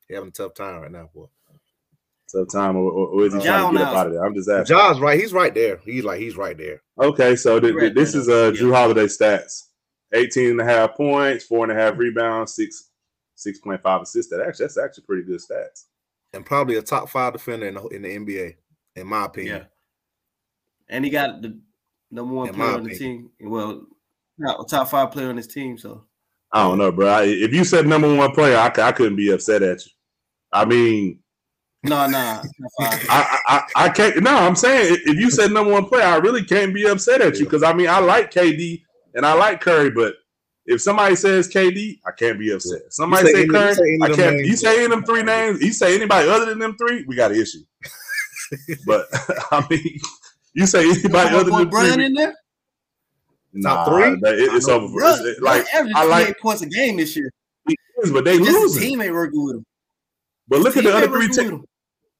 S2: having a tough time right now, boy
S1: tough time, or, or is he trying to get up out of there? I'm just asking.
S2: John's right. He's right there. He's like he's right there.
S1: Okay, so th- th- this is uh, Jrue Holiday stats: 18 and a half points, four and a half rebounds, six six point five assists. That actually that's actually pretty good stats.
S2: And probably a top five defender in the, in the NBA, in my opinion. Yeah.
S3: And he got the number one in player on the team. Well, not top five player on his team. So
S1: I don't know, bro. if you said number one player, I, I couldn't be upset at you. I mean,
S3: no, no.
S1: I, I, I can't. No, I'm saying if you said number one player, I really can't be upset at you because I mean I like KD and I like Curry, but if somebody says KD, I can't be upset. Somebody say, say Curry, say I can't. You say any of them three names, you say anybody other than them three, we got an issue. but I mean, you say anybody other than
S3: Brian three, in there.
S1: Nah, three. It, it's over. For, it's, like I like
S3: points a game this year.
S1: but they lose.
S3: Team ain't working with him.
S1: But look at the other three teams.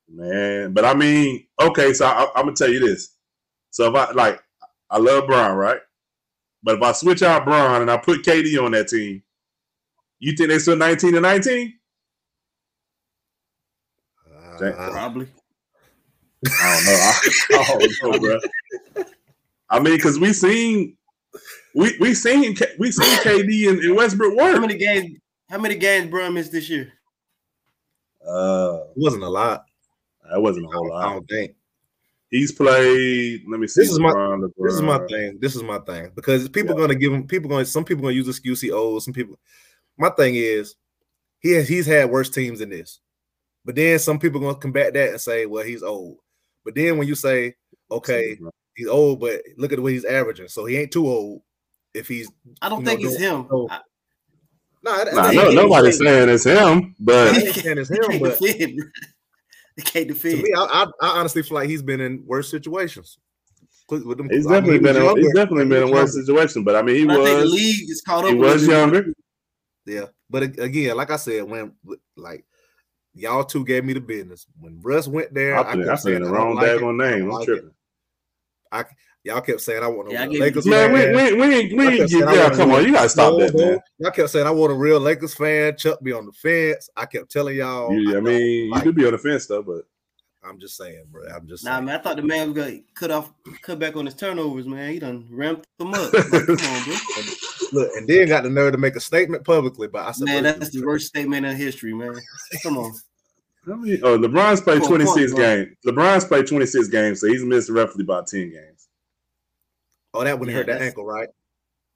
S1: Man, but I mean, okay, so I, am gonna tell you this. So if I like, I love Bron, right? But if I switch out Bron and I put KD on that team, you think they still 19 to 19?
S3: Uh, Probably.
S1: I don't know. I, I don't know, bro. I mean, because we seen we we seen we seen KD and, and Westbrook work.
S3: How many games? How many games Bron missed this year?
S1: Uh,
S2: it wasn't a lot.
S1: That wasn't a whole lot.
S2: I don't think.
S1: He's played. Let me see.
S2: This is my LeBron. this is my thing. This is my thing because people yeah. gonna give him. People gonna Some people gonna use excuse he owes. Oh, some people. My thing is, he has, he's had worse teams than this, but then some people gonna combat that and say, well, he's old. But then when you say, okay, he's old, but look at the way he's averaging, so he ain't too old. If he's,
S3: I don't think know, he's him.
S1: So, I, nah, nah, no, nobody's saying it's him, but
S2: saying it's him, but
S3: They can't defend.
S2: To me, I, I, I, honestly feel like he's been in worse situations.
S1: With them, he's definitely I mean, been. In, he's definitely been in worse situation, but I mean, he but was. the
S3: league is caught up.
S1: He was younger.
S2: Yeah, but uh, again, like I said, when like y'all two gave me the business when Russ went there,
S1: I, I, I saying the wrong like daggone name. I'm like tripping. It.
S2: I Y'all kept saying I want a
S3: yeah,
S2: real Lakers
S1: man, fan. Man, we, we, we, we ain't get yeah, come on, you gotta stop that, man.
S2: Y'all kept saying I want a real Lakers fan. Chuck be on the fence. I kept telling y'all.
S1: Yeah, I, I mean, like, you could be on the fence though, but
S2: I'm just saying, bro. I'm just
S3: nah,
S2: saying.
S3: man. I thought the man was gonna cut off, cut back on his turnovers, man. He done ramped them up. Like, come on, bro.
S2: Look, and then got the nerve to make a statement publicly, but I said,
S3: man, that's the worst statement in history, man. Come on.
S1: I mean, oh, LeBron's played 26 games. LeBron's played 26 games, so he's missed roughly about 10 games.
S2: Oh, that would yeah, hurt that ankle, right?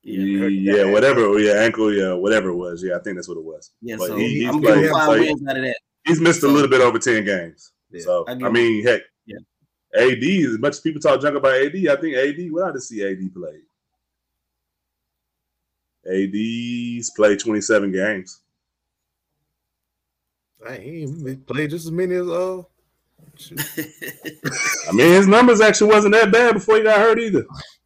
S1: Yeah, yeah, whatever. Yeah, ankle. Yeah, whatever it was. Yeah, I think that's what it was. Yeah, but so he, he's I'm played, five so wins out of that. He's missed a little bit over ten games. Yeah. So I, I mean, heck, yeah. AD. As much as people talk junk about AD, I think AD. What I to see AD play. AD's played twenty seven games.
S2: Hey, he played just as many as uh.
S1: I mean, his numbers actually wasn't that bad before he got hurt either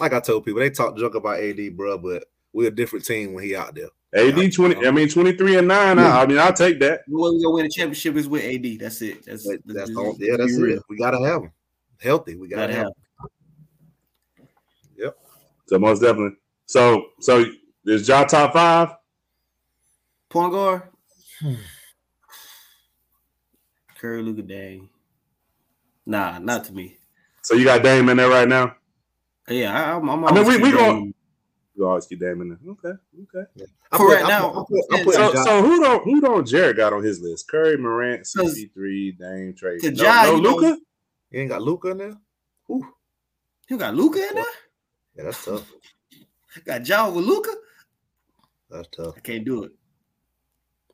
S2: like I told people, they talk junk about AD, bro, but we're a different team when he out there.
S1: AD uh, twenty, I mean twenty three and nine. Yeah. I, I, mean, I'll take that.
S3: The way we gonna win a championship is with AD. That's it. That's
S2: that, that's, all, yeah. That's it. We gotta have him healthy. We gotta, gotta have. Him.
S1: Yep. So most definitely. So so is Ja top five?
S3: Point guard. Hmm. Curry, Luka, Dame. Nah, not to me.
S1: So you got Dame in there right now.
S3: Yeah, I, am
S1: I mean, we we going. You always keep Dame in there. Okay, okay. Yeah. For right now, so, so who don't who don't Jared got on his list? Curry, Morant, CP3, Dame, Trey. No, ja, no Luka.
S2: You ain't got Luka in there. Ooh.
S3: You got Luka in there.
S2: Yeah, that's tough.
S3: got John with Luka.
S2: That's tough.
S3: I can't do it.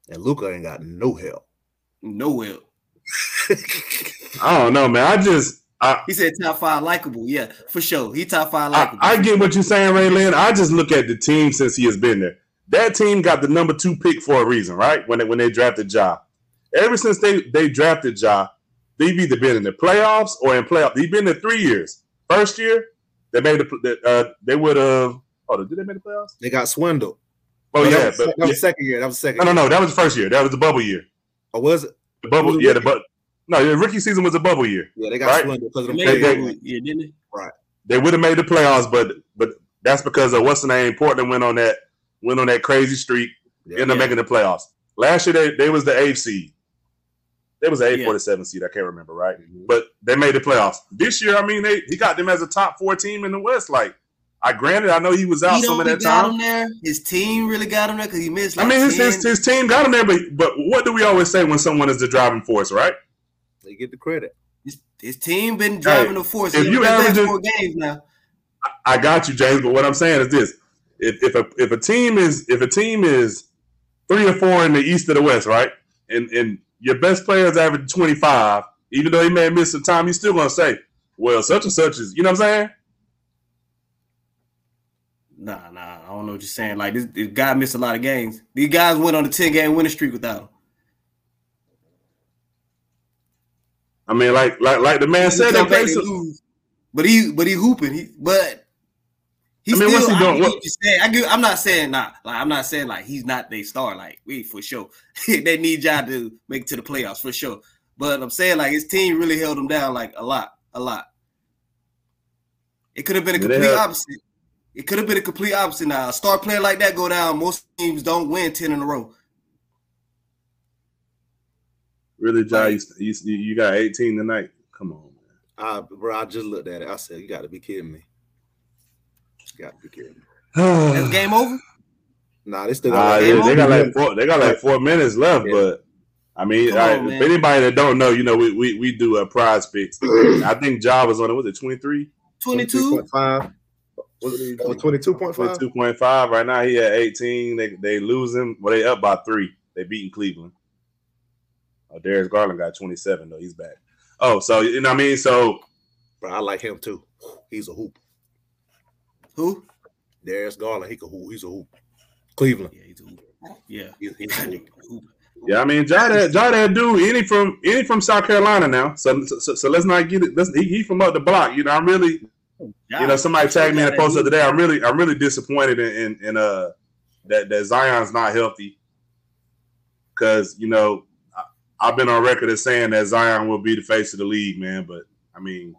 S2: And Luka ain't got no help.
S3: No help.
S1: I don't know, man. I just
S3: I, he said top five likable. Yeah, for sure. He top five likable.
S1: I, I, get what you're saying, Ray Lynn. I just look at the team since he has been there. That team got the number two pick for a reason, right? When they, when they drafted Ja. Ever since they, they drafted Ja, they've either been in the playoffs or in playoffs. They've been there three years. First year, they made the uh, they would have. Oh, did they make the playoffs?
S2: They got swindled.
S1: Oh, yeah,
S2: that was, but that was yeah. second year. That was second.
S1: No, no, no. That was the first year. That was the bubble year.
S2: Or was it?
S1: The bubble, yeah, the bubble. No, the rookie season was a bubble year.
S2: Yeah, they got right? swindled because of the
S3: they, they, yeah, didn't they?
S2: Right.
S1: They would have made the playoffs, but but that's because of what's the name? Portland went on that went on that crazy streak, yeah, ended up yeah. making the playoffs. Last year they, they was the eighth seed. They was the eighth yeah. or the seventh seed. I can't remember, right? Mm-hmm. But they made the playoffs. This year, I mean, they he got them as a top four team in the West. Like, I granted, I know he was out he some of that got time.
S3: Him there. His team really got him there because he missed.
S1: Like I mean, his, his, his team got him there, but but what do we always say when someone is the driving force, right?
S2: They get the credit.
S3: His, his team been driving hey, the force.
S1: If you average four games now. I got you, James. But what I'm saying is this: if if a if a team is if a team is three or four in the East or the West, right, and and your best players average 25, even though he may miss some time, he's still gonna say, "Well, such and such is," you know what I'm saying?
S3: Nah, nah, I don't know what you're saying. Like this, this guy missed a lot of games. These guys went on a 10 game winning streak without him.
S1: I mean, like like like the man said, they play some,
S3: but he but he hooping. He but he's I mean, still, what's he doing? I, what? I get, I'm not saying not like I'm not saying like he's not they star. Like we for sure they need y'all to make it to the playoffs for sure. But I'm saying like his team really held him down like a lot, a lot. It could have been a complete opposite. It could have been a complete opposite. Now, a star player like that go down. Most teams don't win ten in a row.
S1: Really, Ja, you, you, you got 18 tonight. Come on, man.
S2: Uh, bro, I just looked at it. I said, you got to be kidding me. You got to be kidding me.
S3: That's game over?
S2: Nah, they still got, uh,
S1: they, they got like four. They got like four minutes left, yeah. but I mean, I, on, if anybody that don't know, you know, we we, we do a PrizePicks. I think Job was on it. Was it 23?
S3: 22?
S2: 22.5. 22.5?
S1: 22.5. Right now, he at 18. They they lose him. Well, they up by three. They beating Cleveland. Oh, Darius Garland got 27 though. He's back. Oh, so you know what I mean? So
S2: Bro, I like him too. He's a hoop.
S3: Who?
S2: Darius Garland. He can hoop. He's a hoop. Cleveland.
S3: Yeah, he's a hoop. Yeah, he's, he's a hoop.
S1: Yeah, I mean, Jada, Jada dude, any from any from South Carolina now. So, so, so let's not get it. Let's, he, he from up the block. You know, I'm really, you know, somebody tagged me in a post the other day. I'm really, I'm really disappointed in, in, in uh that that Zion's not healthy because you know I've been on record as saying that Zion will be the face of the league, man. But I mean,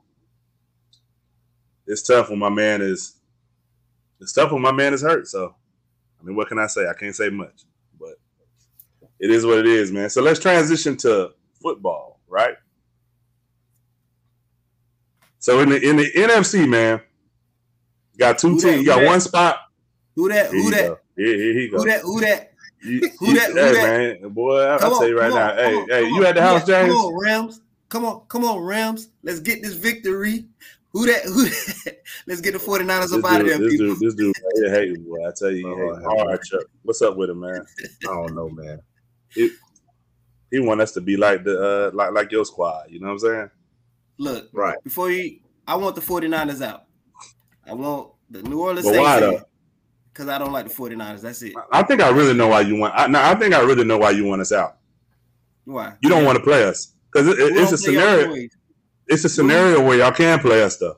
S1: it's tough when my man is. It's tough when my man is hurt. So, I mean, what can I say? I can't say much, but it is what it is, man. So let's transition to football, right? So in the in the NFC, man, got two teams. You got that? one spot.
S3: Who that? Who that?
S1: Here, here he
S3: go. Who that? Who that?
S1: You, who that? Who hey, that? man, boy, I, will tell you right now. hey, hey, you at the house, James?
S3: Come on, Rams. Come on, come on, Rams. Let's get this victory. Who that? Who? That? Let's get the 49ers this up out of there.
S1: This
S3: people.
S1: dude, this dude, right here boy. I tell you, oh, all right, Chuck. What's up with him, man?
S2: I don't know, man.
S1: He, he want us to be like the uh, like like your squad. You know what I'm saying?
S3: Look,
S2: right
S3: before you, I want the 49ers out. I want the New Orleans
S1: but Saints
S3: because I don't like the 49ers. That's it.
S1: I think I really know why you want. I, no, I think I really know why you want us out.
S3: Why?
S1: You don't want to play us because it, it, it's a scenario. It's a scenario where y'all can play us though.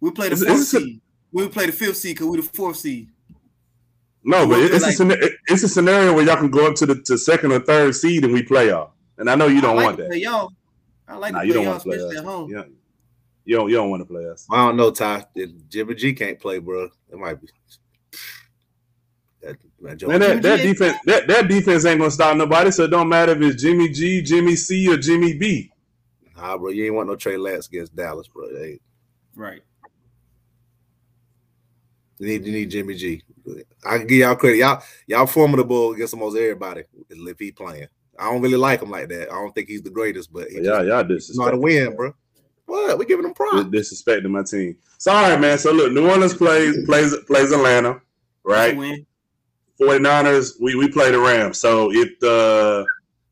S3: We play the fourth seed. We play the fifth seed because we the fourth seed.
S1: No, but it's like, a it's a scenario where y'all can go up to the to second or third seed and we play y'all. And I know you don't
S3: like
S1: want that.
S3: y'all. I like nah, to play y'all, especially at home.
S1: Yeah. You don't, you don't want to play us.
S2: I don't know, Ty. Jimmy G can't play, bro. It might be.
S1: That, that, Man, that, that defense, that, that defense ain't gonna stop nobody. So it don't matter if it's Jimmy G, Jimmy C, or Jimmy B.
S2: Nah, bro, you ain't want no Trey Lance against Dallas, bro. They,
S3: right.
S2: You need, you need Jimmy G. I can give y'all credit. Y'all, y'all formidable against almost everybody if he playing. I don't really like him like that. I don't think he's the greatest, but he
S1: yeah, y'all disrespect.
S2: Not a win, bro. What? We giving him props.
S1: Disrespecting my team. Sorry, man. So look, New Orleans plays plays plays Atlanta, right? 49ers, we, we play the Rams. So if the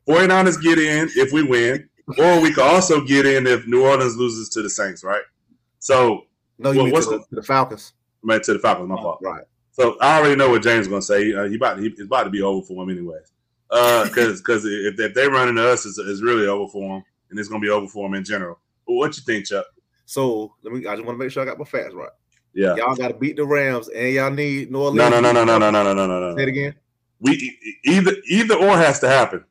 S1: 49ers get in, if we win, or we could also get in if New Orleans loses to the Saints, right? So
S2: no, you well, what's to the, the Falcons?
S1: Man, to the Falcons, my fault.
S2: Right.
S1: So I already know what James is gonna say. Uh, he about he, it's about to be over for him anyways. Uh, because because if, if they run into us, it's, it's really over for him, and it's gonna be over for him in general. But what you think, Chuck?
S2: So let me. I just want to make sure I got my facts right.
S1: Yeah,
S2: y'all got to beat the Rams, and y'all need New
S1: Orleans. No, no, no, no, no, no, no, no, no, no.
S2: Say it again.
S1: We either either or has to happen.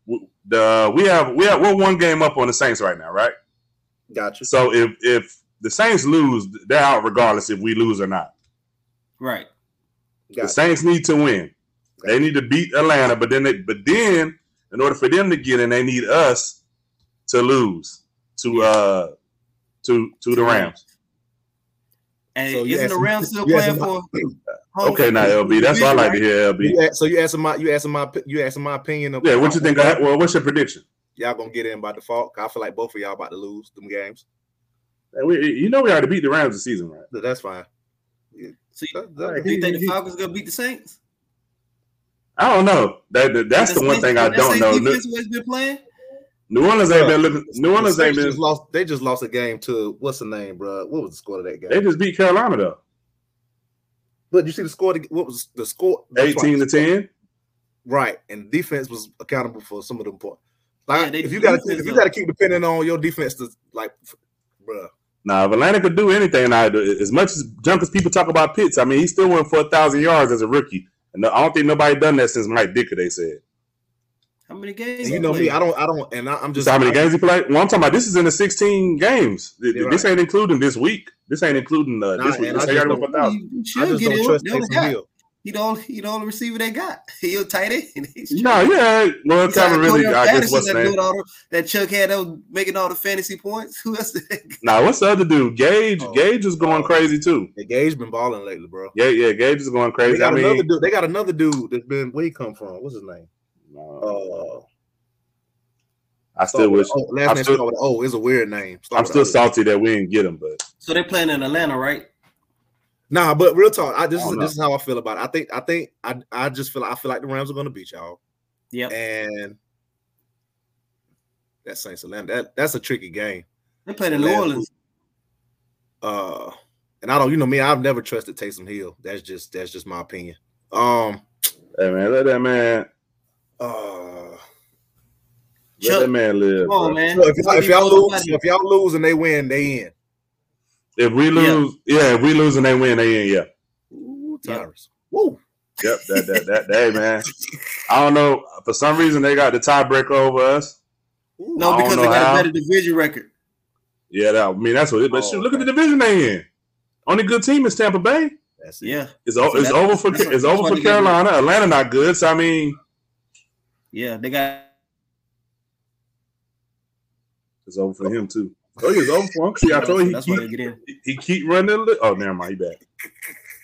S1: The we have we have we're one game up on the Saints right now, right?
S2: Gotcha.
S1: So if if the Saints lose, they're out regardless if we lose or not.
S3: Right.
S1: Gotcha. The Saints need to win. Gotcha. They need to beat Atlanta, but then they but then in order for them to get in, they need us to lose to uh to to the Rams.
S3: And so isn't the Rams still playing for?
S1: okay, now LB, that's what I like to hear. LB.
S2: so you asking my you asking my you asking my opinion of
S1: yeah. What you think? I, well, what's your prediction?
S2: Y'all gonna get in by default? I feel like both of y'all about to lose them games.
S1: We, you know, we already beat the Rams this season, right?
S2: That's fine.
S3: So you, do you think the Falcons gonna beat the Saints?
S1: I don't know. That, that that's the, the one thing I don't know.
S3: Defense been playing.
S1: New Orleans ain't been looking. New Orleans ain't been
S2: just lost. They just lost a game to what's the name, bro? What was the score of that game?
S1: They just beat Carolina though.
S2: But you see the score. What was the score?
S1: Eighteen to ten.
S2: Right, and defense was accountable for some of them points. Like yeah, if you got to if you got to keep depending on your defense to like, bro.
S1: Now, if Atlanta could do anything, now as much as junk as people talk about Pitts, I mean, he still went for a thousand yards as a rookie, and I don't think nobody done that since Mike Ditka. They said.
S3: How many games?
S2: you know me, I don't, I don't, and I, am just.
S1: So how many games he played? Well, I'm talking about this is in the 16 games. This right. ain't including this week. This ain't including uh, nah, this week. This
S3: already went for thousand. I just don't trust Taysom Hill. He don't he the receiver they got. He a tight end.
S1: no, yeah. Well, Calvin really I guess what's
S3: that, the, that Chuck had that was making all the fantasy points. Who else?
S1: Nah, what's the other dude? Gage. Oh, Gage is going oh, crazy too.
S2: Yeah, Gage been balling lately, bro.
S1: Yeah, yeah. Gage is going crazy.
S2: They got
S1: I
S2: another
S1: mean,
S2: dude. They got another dude that's been where he come from. What's his name? Uh,
S1: I still wish.
S2: Oh, last I'm name still, with O is a weird name.
S1: Start I'm still salty that we didn't get him, but
S3: so they're playing in Atlanta, right?
S2: Nah, but real talk. I, this I is know. this is how I feel about it. I think I think I I just feel I feel like the Rams are going to beat y'all.
S3: Yeah,
S2: and that Saints Atlanta that that's a tricky game.
S3: They played in New Orleans.
S2: Uh, and I don't, you know me, I've never trusted Taysom Hill. That's just that's just my opinion. Um,
S1: hey man, let that man.
S2: Uh,
S1: let that man live.
S3: Come on, man.
S2: So if, if y'all lose, if y'all lose and they win, they in.
S1: If we lose, yeah. yeah, if we lose and they win, they in, yeah.
S2: Ooh, Tyrus. Woo.
S1: Yep, that that that day, man. I don't know. For some reason, they got the tiebreaker over us.
S3: No, because they got how. a better division record.
S1: Yeah, that, I mean that's what. It, but oh, shoot, look okay. at the division they in. Only good team is Tampa Bay.
S3: That's it. Yeah,
S1: it's, so it's over for it's over for Carolina. Atlanta not good. So I mean,
S3: yeah, they got.
S1: It's over for him too. Oh, he's over for him. See, I told you he keep, he keep running. Oh, never mind, he back.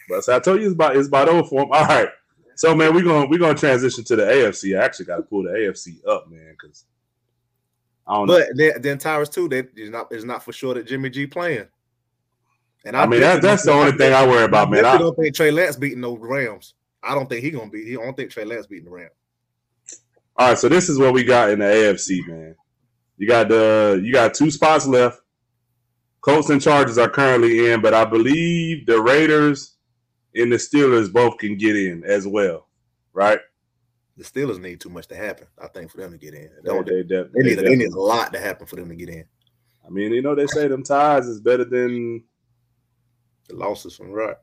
S1: But so I told you it's about it's about over for him. All right. So man, we're gonna we're gonna transition to the AFC. I actually got to pull the AFC up, man, because
S2: I don't. But know. then, then Tyrus too. That is not is not for sure that Jimmy G playing. And I, I
S1: mean that, that's the only thing I worry about, man.
S2: I don't think Trey Lance beating those Rams. I don't think he's gonna be. He don't think Trey Lance beating the Rams.
S1: All right, so this is what we got in the AFC, man. You got the you got two spots left. Colts and Chargers are currently in, but I believe the Raiders and the Steelers both can get in as well, right?
S2: The Steelers need too much to happen, I think, for them to get in. They, they, they, they need, they need a lot to happen for them to get in.
S1: I mean, you know, they say them ties is better than
S2: the losses from right.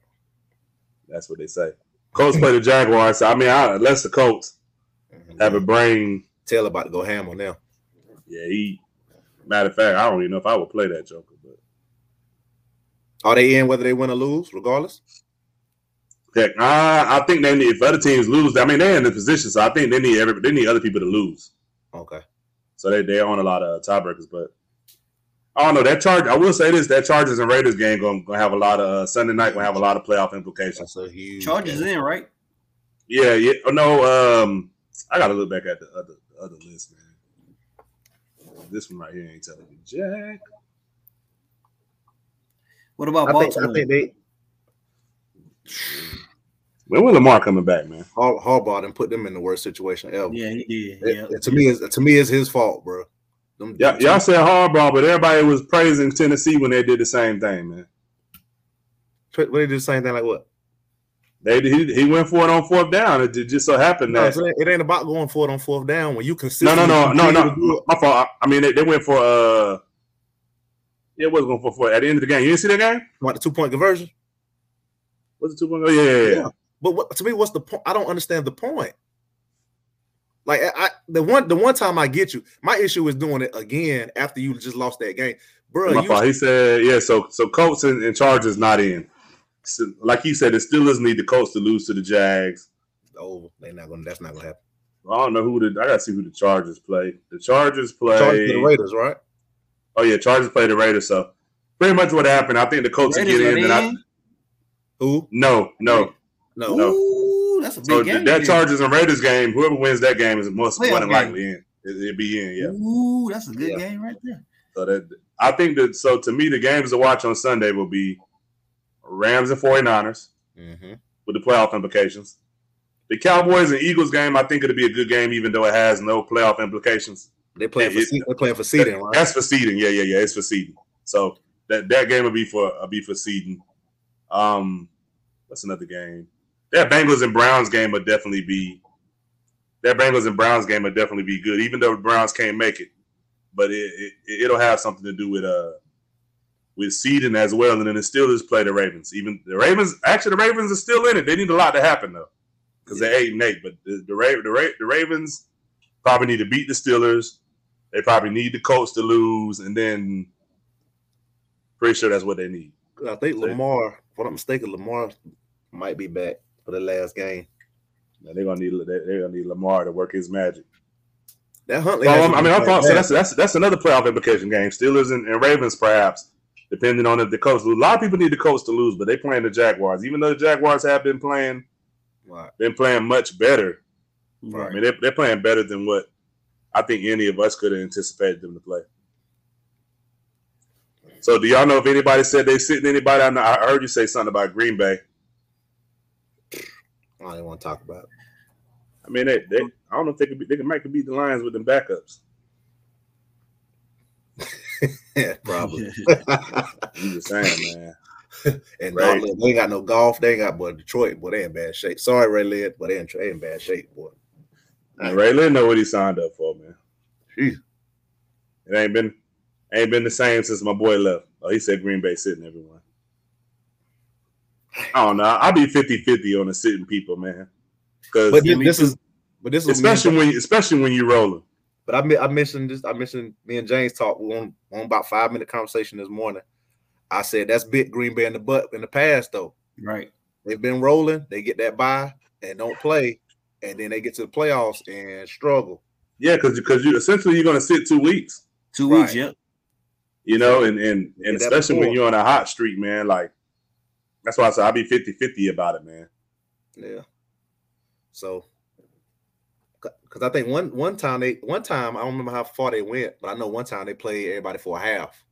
S1: That's what they say. Colts play the Jaguars. So, I mean, I, unless the Colts mm-hmm. have a brain.
S2: Tell about to go ham on them.
S1: Yeah, he. Matter of fact, I don't even know if I would play that Joker. But
S2: are they in whether they win or lose, regardless?
S1: Heck, I, I think they need if other teams lose. I mean, they're in the position, so I think they need every they need other people to lose.
S2: Okay.
S1: So they they own a lot of tiebreakers, but I don't know that charge. I will say this: that Chargers and Raiders game going to have a lot of uh, Sunday night. Going to have a lot of playoff implications.
S3: That's a huge Chargers game. in right.
S1: Yeah, yeah. Oh, no, um, I got to look back at the other other list, man. This one right here ain't telling me jack.
S3: What about I Baltimore? Think, I think they.
S1: When was Lamar coming back, man?
S2: Har- Harbaugh and put them in the worst situation ever.
S3: Yeah, he
S2: did. It, yeah. to me, is to me, it's his fault, bro.
S1: Them, yeah, y'all said Harbaugh, but everybody was praising Tennessee when they did the same thing, man.
S2: What they did the same thing, like what?
S1: They he, he went for it on fourth down. It just so happened that
S2: no, it ain't about going for it on fourth down when you consider.
S1: No, no, no, no, no. My fault. I mean, they, they went for uh, yeah, it was going for four at the end of the game. You didn't see that game?
S2: What the two point conversion?
S1: Was the two point? Oh, yeah, yeah, yeah.
S2: But what, to me, what's the point? I don't understand the point. Like I, the one, the one time I get you, my issue is doing it again after you just lost that game, bro.
S1: My fault. He said, yeah. So, so Colts and, and Chargers not in. So, like he said, the Steelers need the Colts to lose to the Jags.
S2: Oh, they're not gonna. That's not gonna happen.
S1: I don't know who the. I gotta see who the Chargers play. The Chargers play
S2: Chargers the Raiders, right?
S1: Oh yeah, Chargers play the Raiders. So pretty much what happened. I think the Colts get in. And I,
S2: who?
S1: No, no,
S2: no,
S1: no.
S3: Ooh, that's a big so game.
S1: That Chargers and Raiders game, whoever wins that game is most more than likely in. It, will be in, yeah.
S3: Ooh, that's a good yeah. game right there.
S1: So that I think that so to me the games to watch on Sunday will be Rams and 49ers
S2: mm-hmm.
S1: with the playoff implications. The Cowboys and Eagles game, I think it'll be a good game, even though it has no playoff implications.
S2: They're playing for it, they're playing for seeding,
S1: right? That's for seeding. Yeah, yeah, yeah. It's for seeding. So that that game will be for will be for seeding. Um, what's another game? That Bengals and Browns game would definitely be. That Bengals and Browns game would definitely be good, even though the Browns can't make it. But it, it will have something to do with uh with seeding as well, and then the Steelers play the Ravens. Even the Ravens, actually, the Ravens are still in it. They need a lot to happen though, because yeah. they're eight and eight. But the the, the, the Ravens probably need to beat the Steelers. They probably need the Colts to lose, and then pretty sure that's what they need.
S2: I think Lamar, if I'm not mistaken, Lamar might be back for the last game.
S1: Now they're gonna need they're gonna need Lamar to work his magic.
S2: That Huntley.
S1: I mean, I thought so. That's that's that's another playoff implication game. Steelers and, and Ravens, perhaps, depending on if the Colts lose. A lot of people need the Colts to lose, but they playing the Jaguars. Even though the Jaguars have been playing, right. been playing much better. Right. I mean, they're, they're playing better than what I think any of us could have anticipated them to play. So, do y'all know if anybody said they sitting anybody? I, know, I heard you say something about Green Bay.
S2: I don't even want to talk about it.
S1: I mean, they, they I don't know if they could be, they can make it beat the Lions with them backups.
S2: Yeah, probably.
S1: I'm just saying, man.
S2: and right. they ain't got no golf. They ain't got boy Detroit, boy. They in bad shape. Sorry, Ray Lid, but they in, they in bad shape, boy.
S1: And Ray Lynn know what he signed up for, man. Jeez. It ain't been ain't been the same since my boy left. Oh, he said Green Bay sitting everyone. I don't know. I'll be 50-50 on the sitting people, man.
S2: Because but this is but this
S1: is especially when you, especially when you're rolling.
S2: But I I mentioned this. I mentioned me and James talked on, on about five minute conversation this morning. I said that's bit Green Bay in the butt in the past though.
S3: Right.
S2: They've been rolling. They get that buy and don't play and then they get to the playoffs and struggle.
S1: Yeah, because because you essentially you're going to sit two weeks.
S3: Two right. weeks, yeah.
S1: You know, and and and especially when you're on a hot streak, man. Like that's why I said I'll be 50-50 about it, man.
S2: Yeah. So, because I think one one time they one time I don't remember how far they went, but I know one time they played everybody for a half.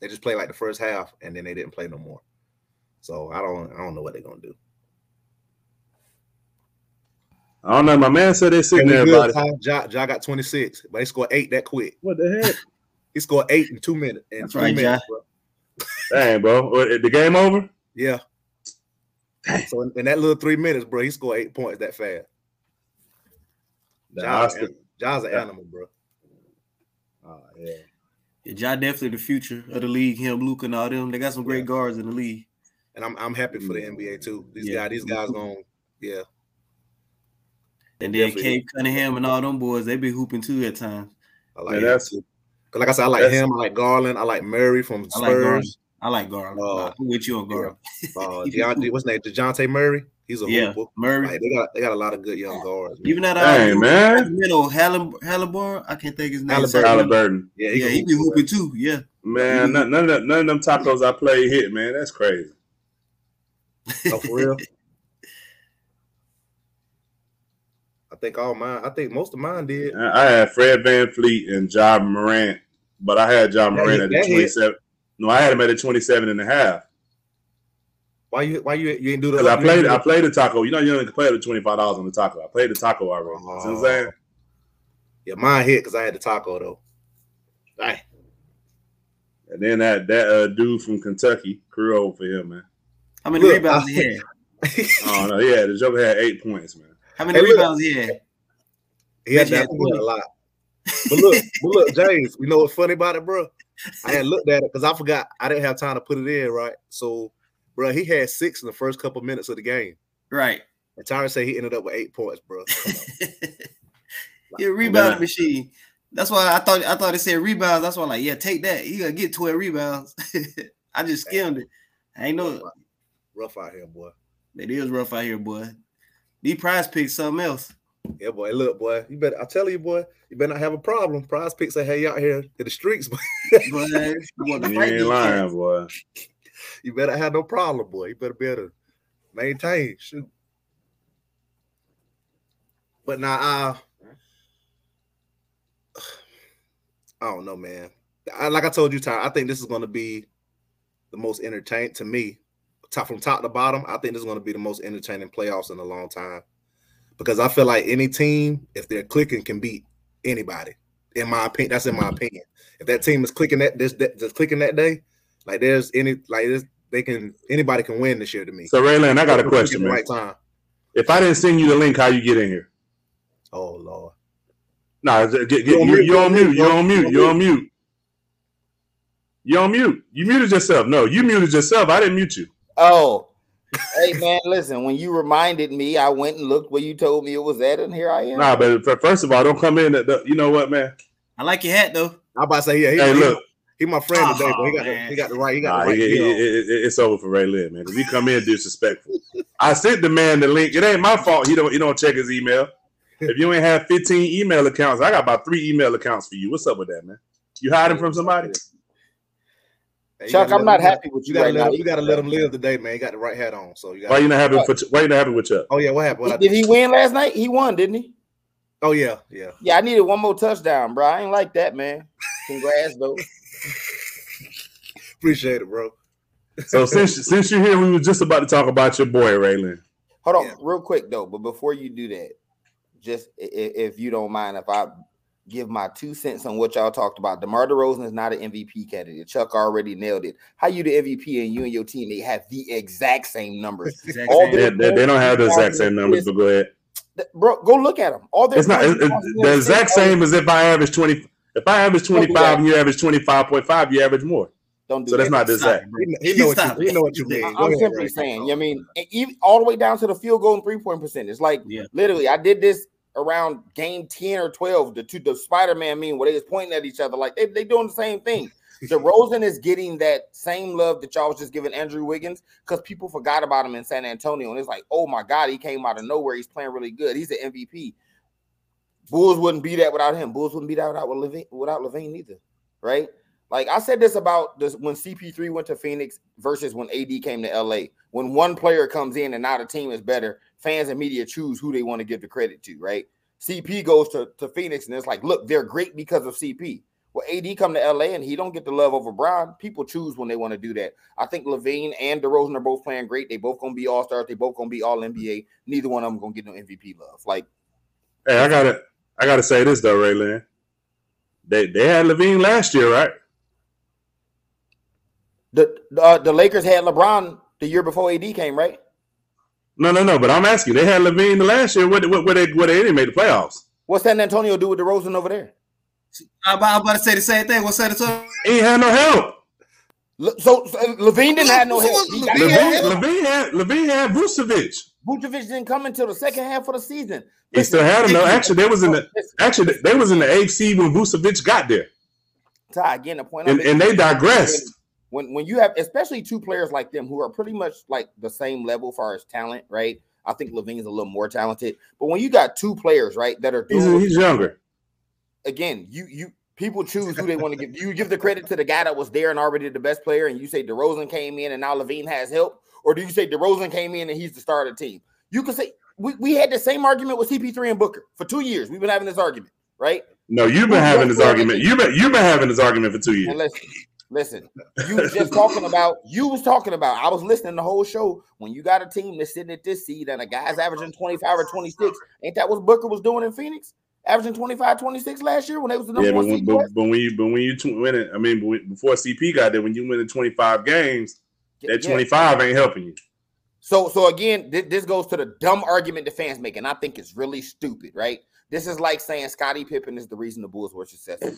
S2: They just played like the first half, and then they didn't play no more. So I don't I don't know what they're gonna do.
S1: I don't know. My man said they sitting there about
S2: it. Ja, ja got 26, but he scored eight that quick.
S1: What the heck?
S2: He scored eight in two minutes. In That's two right, minutes,
S1: ja. bro. Dang, bro. The game over?
S2: Yeah. Dang. So in, in, that little three minutes, bro, he scored eight points that fast. Ja's, Ja's an animal, bro.
S1: Oh, yeah.
S3: Yeah, Ja definitely the future of the league. Him, Luka, and all them. They got some great yeah. guards in the league.
S2: And I'm I'm happy for the NBA too. These yeah. guys, these guys going yeah.
S3: And then Cade Cunningham and all them boys, they be hooping too at times.
S2: I like that too. Cause like I said, I like him. I like Garland. I like Murray from Spurs.
S3: I like Garland. Uh, I'm with you on Garland.
S2: Uh, Dejounte, what's his name? Dejounte Murray. He's a
S3: yeah, hooper. Murray.
S2: Like, they got they got a lot of good young guards.
S3: Man. Even that uh, hey, man, you know, Halliburton. I can't think his name.
S1: Halliburton. Halliburton.
S3: Yeah, he, yeah, he be hooping too. Yeah,
S1: man. None, none, of none of them tacos I play hit, man. That's crazy.
S2: Oh, for real. I think all mine. I think most of mine did.
S1: I had Fred VanVleet and Ja Morant, but I had Ja Morant at the 27. No, I had him at a 27 and a half.
S2: Why you why you you didn't do
S1: that? I played I played the taco. You know you only can play the twenty five dollars on the taco. I played the taco already. Oh. You know what I'm saying?
S2: Yeah, mine hit because I had the taco though. Right.
S1: And then that that uh, dude from Kentucky, crew for him, man.
S3: How many look, rebounds he had?
S1: oh no, yeah, the Joker had eight points, man.
S3: How many hey, rebounds he had?
S2: He had, that a lot. But look, but look, James, you know what's funny about it, bro? I had looked at it because I forgot I didn't have time to put it in, right? So bro. He had six in the first couple minutes of the game.
S3: Right.
S2: And Tyron said he ended up with eight points, bro.
S3: yeah, rebound machine. That's why I thought I thought it said rebounds. That's why I'm like, yeah, take that. You gotta get 12 rebounds. I just skimmed it. I ain't know
S2: rough out here, boy.
S3: It is rough out here, boy. These PrizePicks something else.
S2: Yeah, boy. Look, boy. You better I tell you, boy, you better not have a problem. PrizePicks say, hey, out here in the streets, boy. boy
S1: you ain't lying, boy
S2: you better have no problem, boy. You better be able to maintain. Shoot. But now, uh, I don't know, man. I, like I told you, Ty, I think this is going to be the most entertaining to me, top from top to bottom. I think this is going to be the most entertaining playoffs in a long time because I feel like any team, if they're clicking, can beat anybody. In my opinion, that's in my opinion. If that team is clicking that this just clicking that day, like there's any like there's they can anybody can win this year to me.
S1: So Raylan, I got a question, man. Right time. If I didn't send you the link, how you get in here?
S2: Oh Lord.
S1: Nah, uh, get, get, you're, you, you're on mute. You're on mute. You're on mute. You're on mute. You muted yourself. No, you muted yourself. I didn't mute you.
S4: Oh. hey man, listen. When you reminded me, I went and looked where you told me it was at, and here I am.
S1: Nah, but first of all, don't come in. At The, you know what, man?
S3: I like your hat though.
S2: I'm about to say, yeah. He, hey, look, he my friend oh, today, but he oh, got the, he got the right. He got nah, the right. He, it,
S1: it, it's over for Ray Lynn, man. Because he come in disrespectful. I sent the man the link. It ain't my fault. He don't. He don't check his email. If you ain't have 15 email accounts, I got about three email accounts for you. What's up with that, man? You hiding from somebody?
S4: Hey, Chuck, I'm not happy with you, you
S2: gotta
S4: right
S2: now. You got to let him live today, man. He got the right hat on, so you.
S1: Why you not happy? For, why you not happy with Chuck?
S2: Oh yeah, what happened? What
S4: did he win last night? He won, didn't he?
S2: Oh yeah, yeah.
S4: Yeah, I needed one more touchdown, bro. I ain't like that, man. Congrats, though.
S2: Appreciate it, bro.
S1: so since since you're here, we were just about to talk about your boy Raylan.
S4: Hold on, yeah. real quick though. But before you do that, just if, if you don't mind, if I give my two cents on what y'all talked about. DeMar DeRozan is not an MVP candidate. Chuck already nailed it. How you the MVP and you and your team they have the exact same numbers.
S1: Exact same. They, they, they, don't have the exact same numbers, but go ahead.
S4: Bro, go look at them. All
S1: it's not it's, the exact same as if I average 20. If I average 25 and you average 25.5, you average more. Don't do so that. that's not the exact.
S2: He, he, know what you, he know what you mean. I'm
S4: simply right. saying. I mean, even all the way down to the field goal and three point percentage. Like yeah. literally, I did this around game 10 or 12. The two the Spider-Man meme where they was pointing at each other like they they doing the same thing. DeRozan is getting that same love that y'all was just giving Andrew Wiggins because people forgot about him in San Antonio. And it's like, oh my God, he came out of nowhere. He's playing really good. He's an MVP. Bulls wouldn't be that without him. Bulls wouldn't be that without LaVine, without LaVine either, right? Like I said this about this when CP3 went to Phoenix versus when AD came to LA. When one player comes in and now the team is better, fans and media choose who they want to give the credit to, right? CP goes to, to Phoenix and it's like, look, they're great because of CP. Well, AD come to LA and he don't get the love over Brown. People choose when they want to do that. I think LaVine and DeRozan are both playing great. They both gonna be all stars. They both gonna be all NBA. Neither one of them gonna get no MVP love. Like,
S1: hey, I gotta, I gotta say this though, Raylan. They they had LaVine last year, right?
S4: The uh, the Lakers had LeBron the year before AD came, right?
S1: No, no, no. But I'm asking, they had LaVine the last year. What, what, what they, what they didn't make the playoffs?
S4: What's San Antonio do with the DeRozan over there?
S3: I'm about, I'm about to say the same thing. What's San Antonio?
S1: He ain't had no help.
S4: So, so LaVine didn't have no help.
S1: LaVine, Levine, had LaVine had Vucevic.
S4: Vucevic didn't come until the second half of the season.
S1: He still had him though. Actually, they was in the oh, actually they was in the AFC when Vucevic got there.
S4: Ty, again, the point,
S1: and, and they digressed.
S4: When when you have especially two players like them who are pretty much like the same level as far as talent, right? I think LaVine's a little more talented, but when you got two players, right, that are
S1: doing, he's, he's younger.
S4: Again, you you people choose who they want to give. You give the credit to the guy that was there and already the best player, and you say DeRozan came in and now LaVine has help, or do you say DeRozan came in and he's the star of the team? You can say we, we had the same argument with CP3 and Booker for two years. We've been having this argument, right?
S1: No, you've been having this argument. You've been you've been having this argument for two years.
S4: listen, listen, you was just talking about you was talking about. I was listening the whole show. When you got a team that's sitting at this seed and a guy's averaging 25 or 26, ain't that what Booker was doing in Phoenix? Averaging 25, 26 last year when they was the number yeah,
S1: one
S4: seed.
S1: But, but, when you but when you win it, I mean, before CP got there, when you win the 25 games, that 25 ain't helping you.
S4: So, so again, th- this goes to the dumb argument the fans make, and I think it's really stupid, right? This is like saying Scottie Pippen is the reason the Bulls were successful.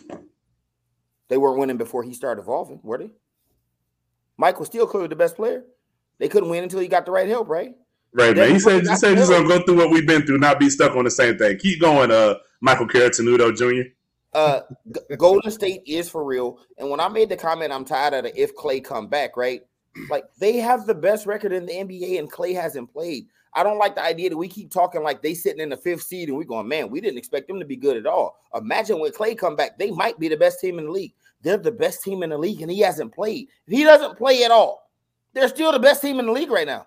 S4: They weren't winning before he started evolving, were they? Mike was still clearly the best player. They couldn't win until he got the right help, right?
S1: Right, man. He said, he said he's gonna go through what we've been through, not be stuck on the same thing. Keep going, uh, Michael Caratanudo Jr.
S4: Uh, Golden State is for real. And when I made the comment, I'm tired of the if Klay come back, right? Like they have the best record in the NBA, and Klay hasn't played. I don't like the idea that we keep talking like they sitting in the fifth seed and we going, man, we didn't expect them to be good at all. Imagine when Klay come back, they might be the best team in the league. They're the best team in the league, and he hasn't played. If he doesn't play at all, they're still the best team in the league right now.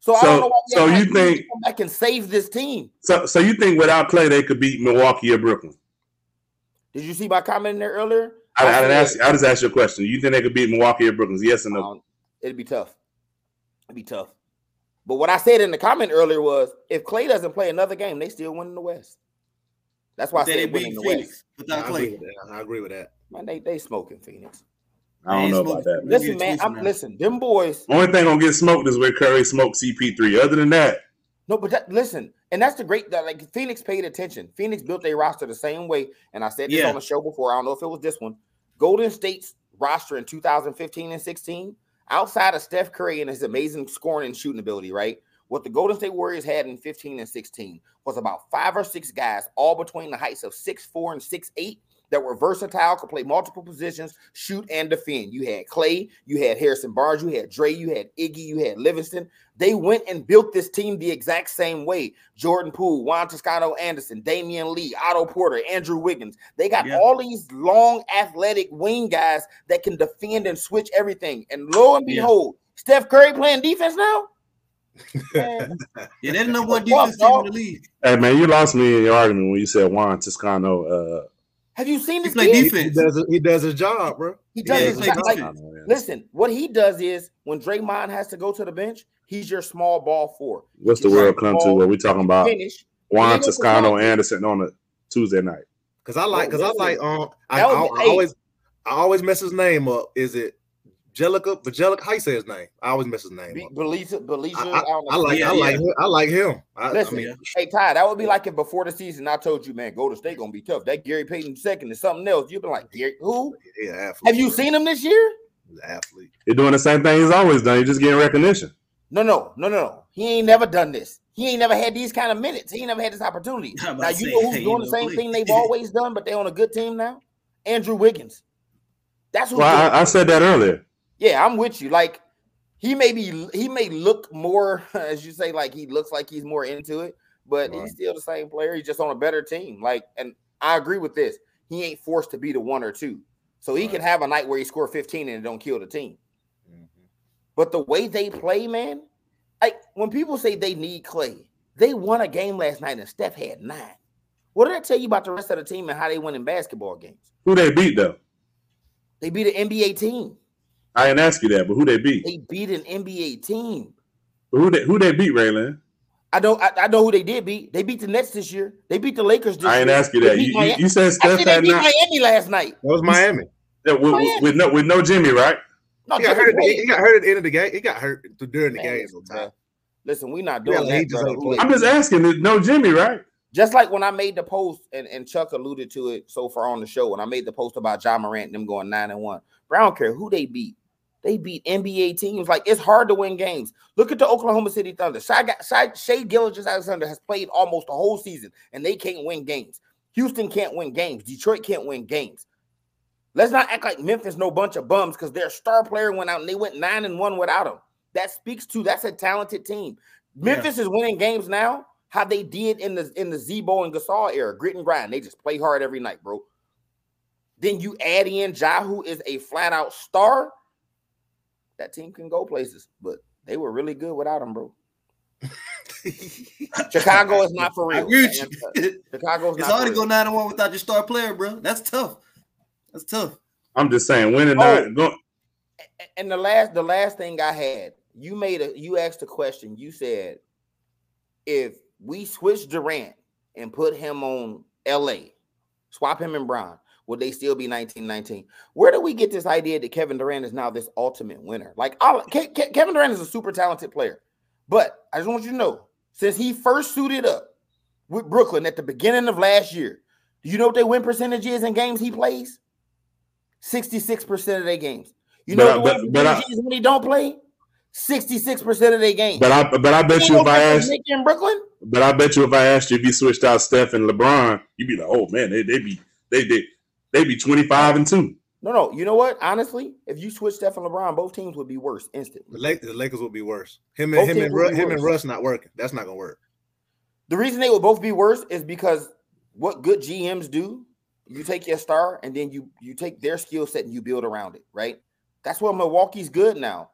S4: So, so I don't know why
S1: so you think
S4: come back and save this team.
S1: So so you think without Klay they could beat Milwaukee or Brooklyn?
S4: Did you see my comment in there earlier?
S1: I, I, I didn't ask. I just asked you a question. You think they could beat Milwaukee or Brooklyn? Yes or no?
S4: It'd be tough. It'd be tough. But what I said in the comment earlier was if Klay doesn't play another game, they still win in the West. That's why I said they beat Phoenix
S2: without Klay. I agree with that.
S4: Man, they they smoking Phoenix.
S1: I don't know about that.
S4: Man. Listen, man, I'm, listen. Them boys.
S1: Only thing gonna get smoked is where Curry smoked CP3. Other than that,
S4: no. But that, listen, and that's the great. That, like Phoenix paid attention. Phoenix built their roster the same way, and I said this yeah. on the show before. I don't know if it was this one. Golden State's roster in 2015 and 16 outside of Steph Curry and his amazing scoring and shooting ability, right? What the Golden State Warriors had in 15 and 16 was about five or six guys, all between the heights of six four and six eight, that were versatile, could play multiple positions, shoot and defend. You had Klay, you had Harrison Barnes, you had Dre, you had Iggy, you had Livingston. They went and built this team the exact same way. Jordan Poole, Juan Toscano Anderson, Damion Lee, Otto Porter, Andrew Wiggins. They got yeah. all these long, athletic wing guys that can defend and switch everything. And lo and behold, yeah. Steph Curry playing defense now.
S3: yeah, they're the number one defense team in the league.
S1: Hey man, you lost me in your argument when you said Juan Toscano uh,
S4: have you seen this?
S3: He defense.
S2: He does, he does his job, bro.
S4: He does yeah, his job. Like, listen, what he does is when Draymond has to go to the bench, he's your small ball four.
S1: What's the world come to? What we talking about? Finish. Juan Toscano Anderson on a Tuesday night.
S2: Because I like, because I like, um, I, I, I always, I always mess his name up. Is it Jellica, Bajelica, how you say his name? I always mess his name. Be,
S4: Belisa, Belisa,
S2: I, I, I, like, yeah, I like, him. I like him. I,
S4: Listen, I mean, hey Ty, that would be like if before the season I told you, man, Golden State gonna be tough. That Gary Payton second is something else. You've been like, Gary, who? Yeah, Have you seen him this year?
S2: He's an athlete.
S1: You're doing the same thing he's always done. You're just getting recognition.
S4: No, no, no, no, no. He ain't never done this. He ain't never had these kind of minutes. He ain't never had this opportunity. Now you know who's doing the same play. thing they've always done, but they're on a good team now. Andrew Wiggins. That's
S1: what well, I, I said that earlier
S4: yeah, I'm with you. Like he may be, he may look more, as you say, like he looks like he's more into it, but right. he's still the same player. He's just on a better team. Like, and I agree with this. He ain't forced to be the one or two, so he right. can have a night where he score 15 and it don't kill the team. Mm-hmm. But the way they play, man, like when people say they need Klay, they won a game last night and Steph had nine. What did I tell you about the rest of the team and how they win in basketball games?
S1: Who they beat though?
S4: They beat an NBA team.
S1: I didn't ask you that, but who they beat?
S4: They beat an NBA team.
S1: Who they who they beat, Raylan?
S4: I know I, I, know who they did beat. They beat the Nets this year. They beat the Lakers this
S1: I
S4: ain't
S1: year. ask you that. You, you, you, said Steph
S4: had they beat not, Miami last night.
S2: That was Miami.
S1: Yeah, with, Miami. with, no with no Jimmy, right?
S2: No, he got, hurt the, he got hurt at the end of the game. He got hurt during the game.
S4: Listen, we're not doing
S1: yeah,
S4: that.
S1: I'm just asking. No Jimmy, right?
S4: Just like when I made the post, and, and Chuck alluded to it so far on the show, when I made the post about Ja Morant and them going nine and one. But I don't care who they beat. They beat NBA teams. Like it's hard to win games. Look at the Oklahoma City Thunder. Shai, Shai, Shai Gilgeous-Alexander has played almost the whole season, and they can't win games. Houston can't win games. Detroit can't win games. Let's not act like Memphis no bunch of bums because their star player went out and they went nine and one without him. That speaks to that's a talented team. Memphis yeah. is winning games now. How they did in the in the Z-Bo and Gasol era, grit and grind. They just play hard every night, bro. Then you add in Ja, who is a flat out star that team can go places, but they were really good without him, bro. Chicago is not for real.
S3: Chicago's it's hard to go nine and one without your star player, bro. That's tough. That's tough.
S1: I'm just saying, winning oh, not go.
S4: And the last, the last thing I had, you made a, you asked a question. You said, if we switch Durant and put him on LA, swap him and Brown, would they still be 1919? Where do we get this idea that Kevin Durant is now this ultimate winner? Like, Ke- Ke- Kevin Durant is a super talented player, but I just want you to know since he first suited up with Brooklyn at the beginning of last year, do you know what their win percentage is in games he plays? 66% of their games. You know but, what but, but when he don't play? 66% of their games.
S1: But I but I bet you, you if I asked in Brooklyn. But I bet you if I asked you if you switched out Steph and LeBron, you'd be like, oh man, they they be they they They'd be 25 and 2.
S4: No, no. You know what? Honestly, if you switch Steph and LeBron, both teams would be worse instantly.
S2: The, the Lakers would be worse. Him and him and Ru- him and Russ not working. That's not gonna work.
S4: The reason they would both be worse is because what good GMs do, you take your star and then you you take their skill set and you build around it, right? That's what Milwaukee's good now.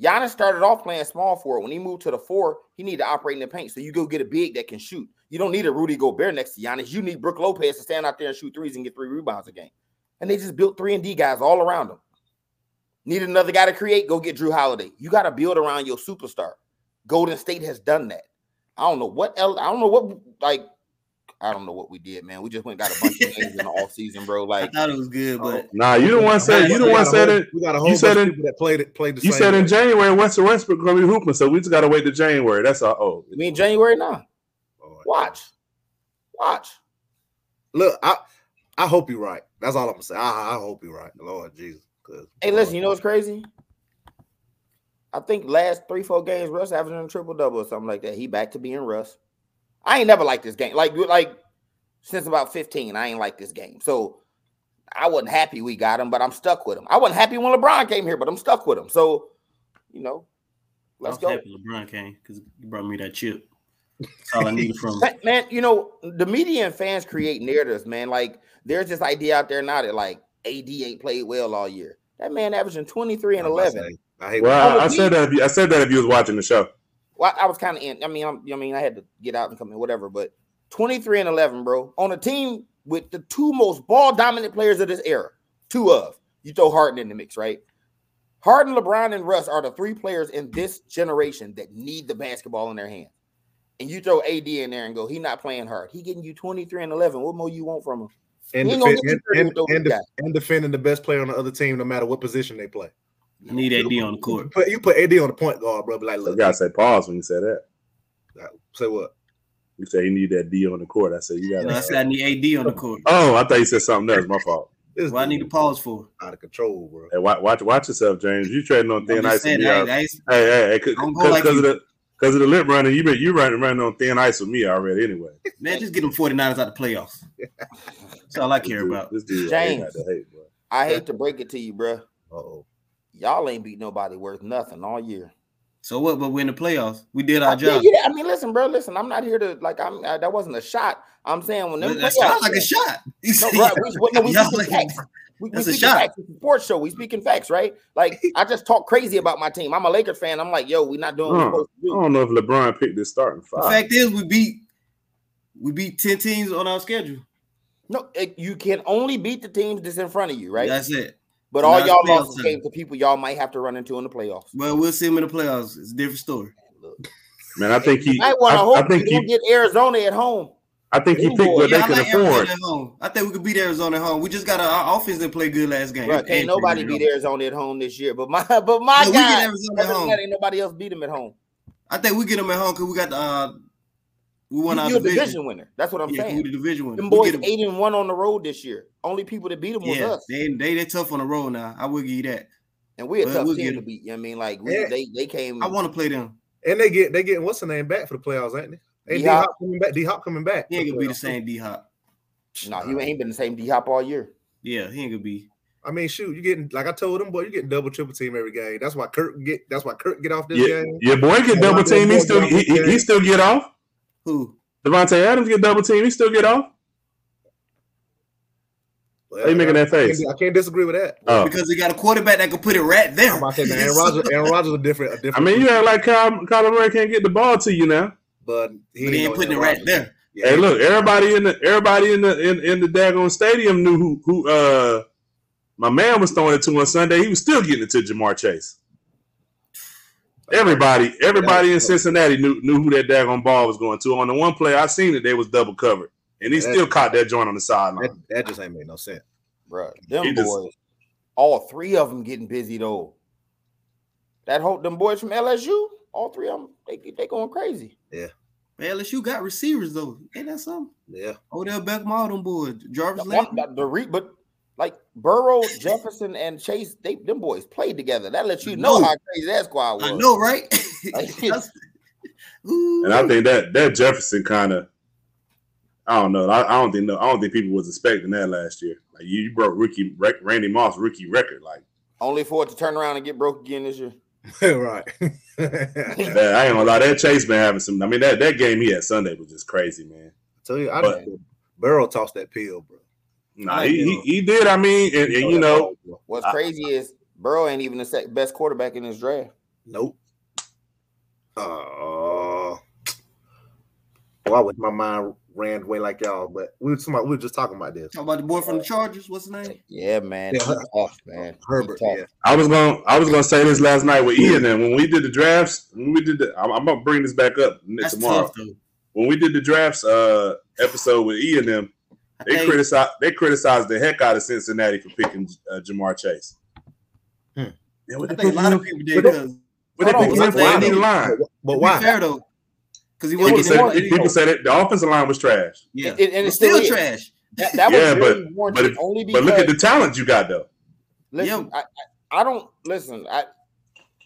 S4: Giannis started off playing small forward. When he moved to the four, he needed to operate in the paint. So you go get a big that can shoot. You don't need a Rudy Gobert next to Giannis. You need Brook Lopez to stand out there and shoot threes and get three rebounds a game. And they just built three and D guys all around them. Need another guy to create? Go get Jrue Holiday. You got to build around your superstar. Golden State has done that. I don't know what else. I don't know what like I don't know what we did, man. We just went got a bunch of games in the off season, bro. Like
S3: I thought it was good, oh, but
S1: nah, you don't want to say you don't want to say that.
S2: We got a whole you said in, people that played it played the
S1: You said in January Western Westbrook gonna be hooping, so we just gotta wait to January. That's all. Oh,
S4: you mean January now? Watch, watch.
S2: Look, I I hope you're right. That's all I'm gonna say. I, I hope you're right, Lord Jesus.
S4: Hey, listen, you know what's crazy? I think last three, four games, Russ averaging a triple double or something like that. He back to being Russ. I ain't never liked this game. Like, like since about 15, I ain't like this game. So I wasn't happy we got him, but I'm stuck with him. I wasn't happy when LeBron came here, but I'm stuck with him. So, you know, let's go.
S3: LeBron came because he brought me that chip. That's all I needed from
S4: him. Man, you know, the media and fans create narratives, man. Like, there's this idea out there now that like AD ain't played well all year. That man averaging 23 and 11.
S1: I well, I, I said that if you, I said that if you was watching the show.
S4: Well, I was kind of in. I mean, I'm, I mean, I had to get out and come in, whatever. But 23 and 11, bro, on a team with the two most ball dominant players of this era, two of you throw Harden in the mix, right? Harden, LeBron, and Russ are the three players in this generation that need the basketball in their hand. And you throw AD in there and go, he not playing hard. He getting you 23 and 11. What more you want from him?
S2: And, defend, and, and, and, def- and defending the best player on the other team, no matter what position they play.
S3: You need AD on the court.
S2: You put, you put AD on the point guard, bro. Like, look,
S1: you gotta say pause when you say that.
S2: Uh, say what?
S1: You say you need that D on the court. I said you got.
S3: I said I need AD on the court.
S1: Oh, I thought you said something else. My fault.
S3: What I need to pause for?
S2: Out of control, bro.
S1: Hey, watch, watch, watch yourself, James. You trading on thin ice. Saying, hey, hey, hey, because like of the because of the lip running, you been you running running on thin ice with me already. Anyway,
S3: man, just get them 49ers out the playoffs. That's all I care
S4: dude,
S3: about.
S4: This dude, James, I hate, I hate to break it to you, bro.
S2: oh,
S4: y'all ain't beat nobody worth nothing all year.
S3: So what? But we're in the playoffs. We did our job.
S4: Yeah, I mean, listen, bro. Listen, I'm not here to like. I'm uh, that wasn't a shot. I'm saying when them
S3: that sounds like a shot.
S4: No, right, we, no, we speaking facts. We, we speaking facts. It's a sports show. We speaking facts, right? Like I just talk crazy about my team. I'm a Lakers fan. I'm like, yo, we're not doing.
S1: Uh, do. I don't know if LeBron picked this starting five.
S3: The fact is, we beat We beat 10 teams on our schedule.
S4: No, it, you can only beat the teams that's in front of you, right?
S3: That's it.
S4: But all y'all losses came to people y'all might have to run into in the playoffs.
S3: Well, we'll see them in the playoffs. It's a different story.
S1: Man, I think he.
S4: I, I, hope I think he get Arizona at home.
S1: I think he picked what yeah, they can afford.
S3: I think we could beat Arizona at home. We just got our offense that played good last game.
S4: Right, ain't nobody beat Arizona at home this year. But my but my no, guy, Arizona at home. ain't nobody else beat them at home.
S3: I think we get them at home because we got the uh, we won
S4: our division. division. winner. That's what I'm yeah, saying.
S3: We the division winner.
S4: Them boys eight and one on the road this year. Only people that beat them yeah, was us.
S3: They they they tough on the road now. I will give you that.
S4: And we're a tough we'll team to beat. You know I mean, like we, yeah. they they came.
S3: I want to play them.
S2: And they get they getting what's the name back for the playoffs, ain't they? D Hop coming back. D Hop coming back.
S3: He ain't gonna be the same D Hop.
S4: No, he ain't been the same D Hop all year.
S3: Yeah, he ain't gonna be.
S2: I mean, shoot, you getting like I told him, boy, you getting double triple team every game. That's why Kirk get. That's why Kirk get off this yeah, game.
S1: Yeah, boy, get double team. He still he, he, he, still get off.
S3: Who?
S1: Davante Adams get double team. He still get off. Well, Are you making that face?
S2: I can't, I can't disagree with that.
S3: Oh. Because he got a quarterback that can put it right there.
S2: I'm saying, Aaron Rodgers, Aaron Rodgers a different, a different.
S1: I mean, you act like Kyle, Kyler Murray can't get the ball to you now,
S2: but
S3: he, but he ain't putting it right there.
S1: Yeah. Hey, look, everybody in the everybody in the in, in the daggone stadium knew who who uh my man was throwing it to on Sunday. He was still getting it to Ja'Marr Chase. Everybody, everybody in Cincinnati knew knew who that daggone ball was going to. On the one play I seen it, they was double covered, and he that, still caught that joint on the sideline.
S2: That, that just ain't made no sense
S4: bro. Them he boys, just, all three of them getting busy though. That whole them boys from LSU, all three of them, they they going crazy.
S2: Yeah.
S3: Man, LSU got receivers though. Ain't that something?
S2: Yeah.
S3: Odell Beckham, all them boys. Jarvis
S4: the, the, the re, but like Burrow, Jefferson, and Chase, they them boys played together. That lets you know, know how crazy that squad was.
S3: I know, right?
S1: and I think that that Jefferson kind of I don't know. I, I, don't think no. I don't think people was expecting that last year. Like you, you broke rookie Randy Moss rookie record. Like
S4: only for it to turn around and get broke again this year.
S2: right.
S1: yeah, I ain't gonna lie. That Chase been having some. I mean, that, that game he had Sunday was just crazy, man.
S2: I tell you, I but, Burrow tossed that pill, bro.
S1: Nah, he, he, he, did. I mean, and, and you know,
S4: what's crazy is Burrow ain't even the best quarterback in his draft.
S2: Nope. Uh, why was my mind ran away like y'all, but we were, somebody, we were just talking about this.
S3: Talk about the boy from the Chargers. What's his name?
S4: Yeah, man. Yeah, tough, man.
S2: Herbert. Yeah.
S1: I was gonna I was gonna say this last night with Ian, and when we did the drafts, when we did the, I'm, I'm gonna bring this back up That's tomorrow. Tough, when we did the drafts uh episode with Ian, them they criticized they criticized the heck out of Cincinnati for picking uh, Ja'Marr Chase.
S3: Hmm. Yeah, what I think a lot of people did because.
S1: But they picked him for the line.
S2: But why?
S3: Fair though, because he
S1: people said, people said it. The offensive line was trash.
S3: Yeah, it, and it's still, still trash.
S4: That, that yeah, really
S1: but but, if, only because, but look at the talent you got though.
S4: Listen, yeah. I, I don't listen. I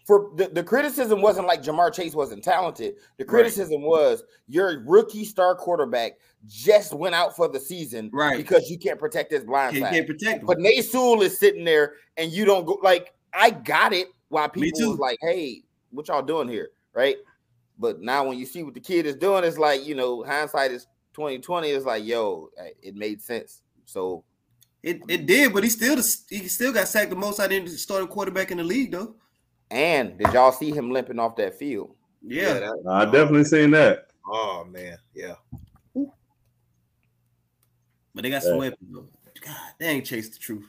S4: for the, the criticism wasn't like Ja'Marr Chase wasn't talented. The criticism right. was your rookie star quarterback just went out for the season,
S3: right?
S4: Because you can't protect his blind
S3: can't,
S4: side.
S3: Can't protect him.
S4: But Nate is sitting there, and you don't go like I got it. Why people was like, "Hey, what y'all doing here?" Right? But now when you see what the kid is doing, it's like you know, hindsight is twenty twenty. It's like, yo, uh, it made sense. So
S3: it, it did, but he still he still got sacked the most out of starting quarterback in the league, though.
S4: And did y'all see him limping off that field?
S3: Yeah, yeah that,
S1: I definitely oh, seen that.
S2: Oh man, yeah.
S3: But they got some weapons. Though. God, they ain't chased the truth.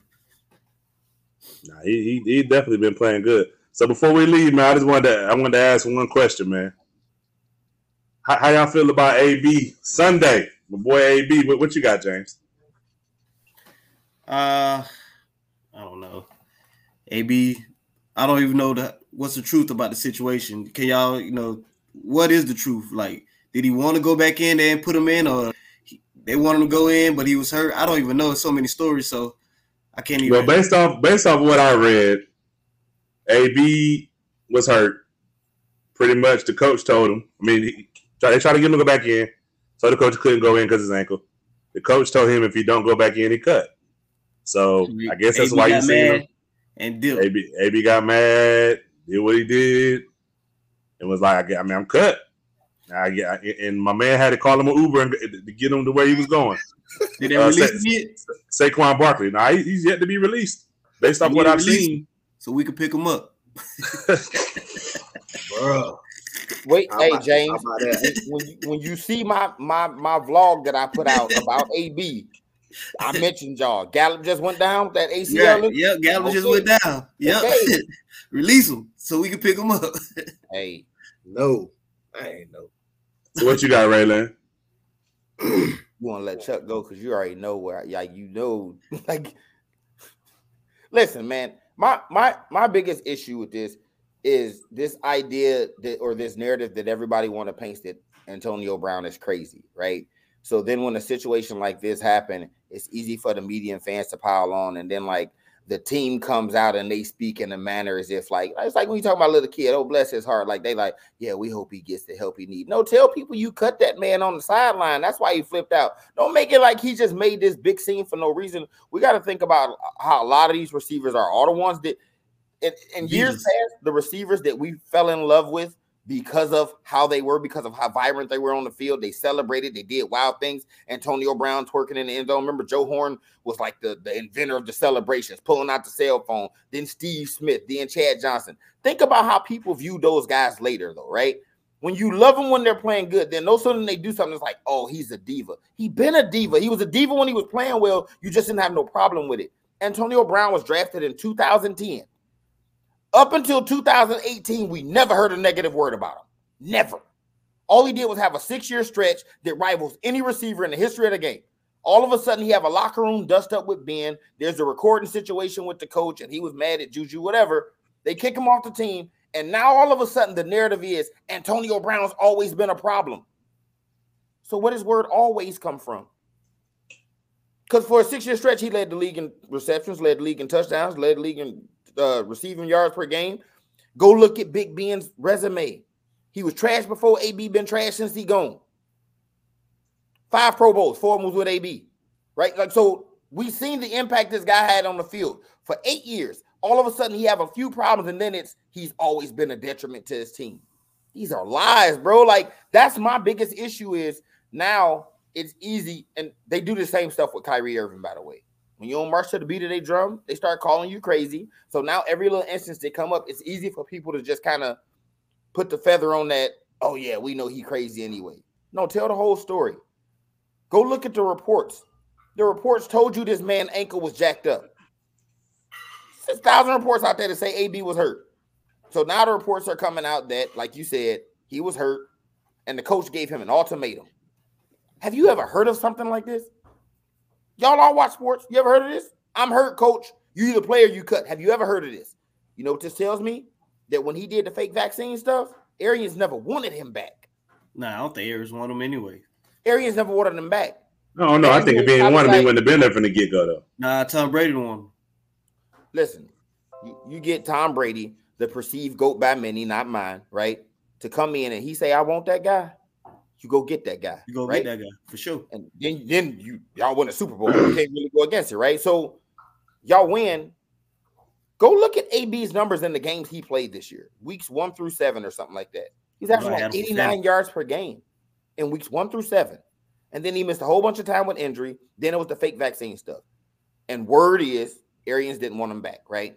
S1: Nah, he, he he definitely been playing good. So before we leave, man, I just wanted to I wanted to ask one question, man. How, how y'all feel about AB Sunday? My boy AB, what, what you got, James?
S3: Uh, I don't know. AB, I don't even know the what's the truth about the situation. Can y'all, you know, what is the truth? Like, did he want to go back in there and put him in, or he, they wanted him to go in, but he was hurt? I don't even know. so many stories, so I can't even.
S1: Well, based off based off what I read, AB was hurt. Pretty much, the coach told him. I mean, he, they tried to get him to go back in, so the coach couldn't go in because his ankle. The coach told him if he don't go back in, he cut. So I guess that's AB why you see him.
S3: And did
S1: AB, AB got mad, did what he did, and was like, I mean, I'm cut. I get, and my man had to call him an Uber and, to get him to where he was going.
S3: Did they uh, release him yet?
S1: Saquon Barkley. Now nah, he's yet to be released, based off what I've seen.
S3: So we could pick him up,
S2: bro.
S4: Wait, hey James, when you, when you see my my my vlog that I put out about AB, I mentioned y'all. Gallup just went down with that ACL.
S3: Yeah, yeah Gallup okay. just went down. Yep. Okay. Release him so we can pick him up.
S4: hey,
S2: no, I ain't know.
S1: So what you got, Raylan?
S4: you want to let Chuck go because you already know where, yeah, you know, like. Listen, man, my my my biggest issue with this is this idea that or this narrative that everybody want to paint that Antonio Brown is crazy, right? So then when a situation like this happen, it's easy for the media and fans to pile on, and then like the team comes out and they speak in a manner as if like it's like when you talk about a little kid, oh bless his heart, like they like, yeah, we hope he gets the help he need. No, tell people you cut that man on the sideline. That's why he flipped out. Don't make it like he just made this big scene for no reason. We got to think about how a lot of these receivers are all the ones that in, in years past, the receivers that we fell in love with because of how they were, because of how vibrant they were on the field. They celebrated, they did wild things. Antonio Brown twerking in the end zone. Remember, Joe Horn was like the, the inventor of the celebrations, pulling out the cell phone. Then Steve Smith, then Chad Johnson. Think about how people view those guys later, though, right? When you love them when they're playing good, then no sooner they do something, it's like, oh, he's a diva. He been a diva. He was a diva when he was playing well. You just didn't have no problem with it. Antonio Brown was drafted in 2010. Up until 2018, we never heard a negative word about him. Never. All he did was have a six-year stretch that rivals any receiver in the history of the game. All of a sudden, he have a locker room dust up with Ben. There's a recording situation with the coach, and he was mad at Juju, whatever. They kick him off the team, and now all of a sudden, the narrative is Antonio Brown's always been a problem. So, where does word always come from? Because for a six-year stretch, he led the league in receptions, led the league in touchdowns, led the league in uh, receiving yards per game. Go look at Big Ben's resume. He was trash before AB been trash since he gone. Five Pro Bowls, four moves with AB, right? Like so, we seen the impact this guy had on the field for eight years. All of a sudden, he have a few problems, and then it's he's always been a detriment to his team. These are lies, bro. Like that's my biggest issue. Is now it's easy, and they do the same stuff with Kyrie Irving, by the way. When you don't march to the beat of their drum, they start calling you crazy. So now every little instance they come up, it's easy for people to just kind of put the feather on that. Oh yeah, we know he crazy anyway. No, tell the whole story. Go look at the reports. The reports told you this man ankle was jacked up. Thousand reports out there to say AB was hurt. So now the reports are coming out that, like you said, he was hurt, and the coach gave him an ultimatum. Have you ever heard of something like this? Y'all all watch sports. You ever heard of this? I'm hurt, coach. You either play or you cut. Have you ever heard of this? You know what this tells me? That when he did the fake vaccine stuff, Arians never wanted him back.
S3: Nah, I don't think Arians wanted him anyway.
S4: Arians never wanted him back.
S1: No, no, I think if he didn't want him, like, he wouldn't have been there from the get go, though.
S3: Nah, Tom Brady won him.
S4: Listen, you, you get Tom Brady, the perceived goat by many, not mine, right? To come in and he say, "I want that guy." You go get that guy.
S3: You go
S4: right?
S3: get that guy for sure.
S4: And then then you y'all win a Super Bowl. you can't really go against it, right? So y'all win. Go look at AB's numbers in the games he played this year, weeks one through seven or something like that. He's actually like 89 yards per game in weeks one through seven. And then he missed a whole bunch of time with injury. Then it was the fake vaccine stuff. And word is Arians didn't want him back, right?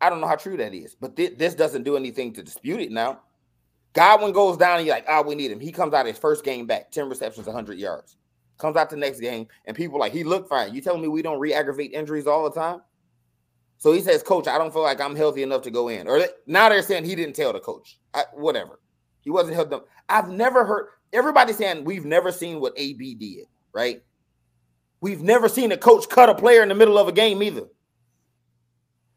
S4: I don't know how true that is, but th- this doesn't do anything to dispute it now. Godwin goes down and you're like, oh, we need him. He comes out his first game back, 10 receptions, 100 yards. Comes out the next game, and people like, he looked fine. You telling me we don't re aggravate injuries all the time? So he says, Coach, I don't feel like I'm healthy enough to go in. Or now they're saying he didn't tell the coach. I, whatever. He wasn't healthy. I've never heard everybody saying we've never seen what AB did, right? We've never seen a coach cut a player in the middle of a game either.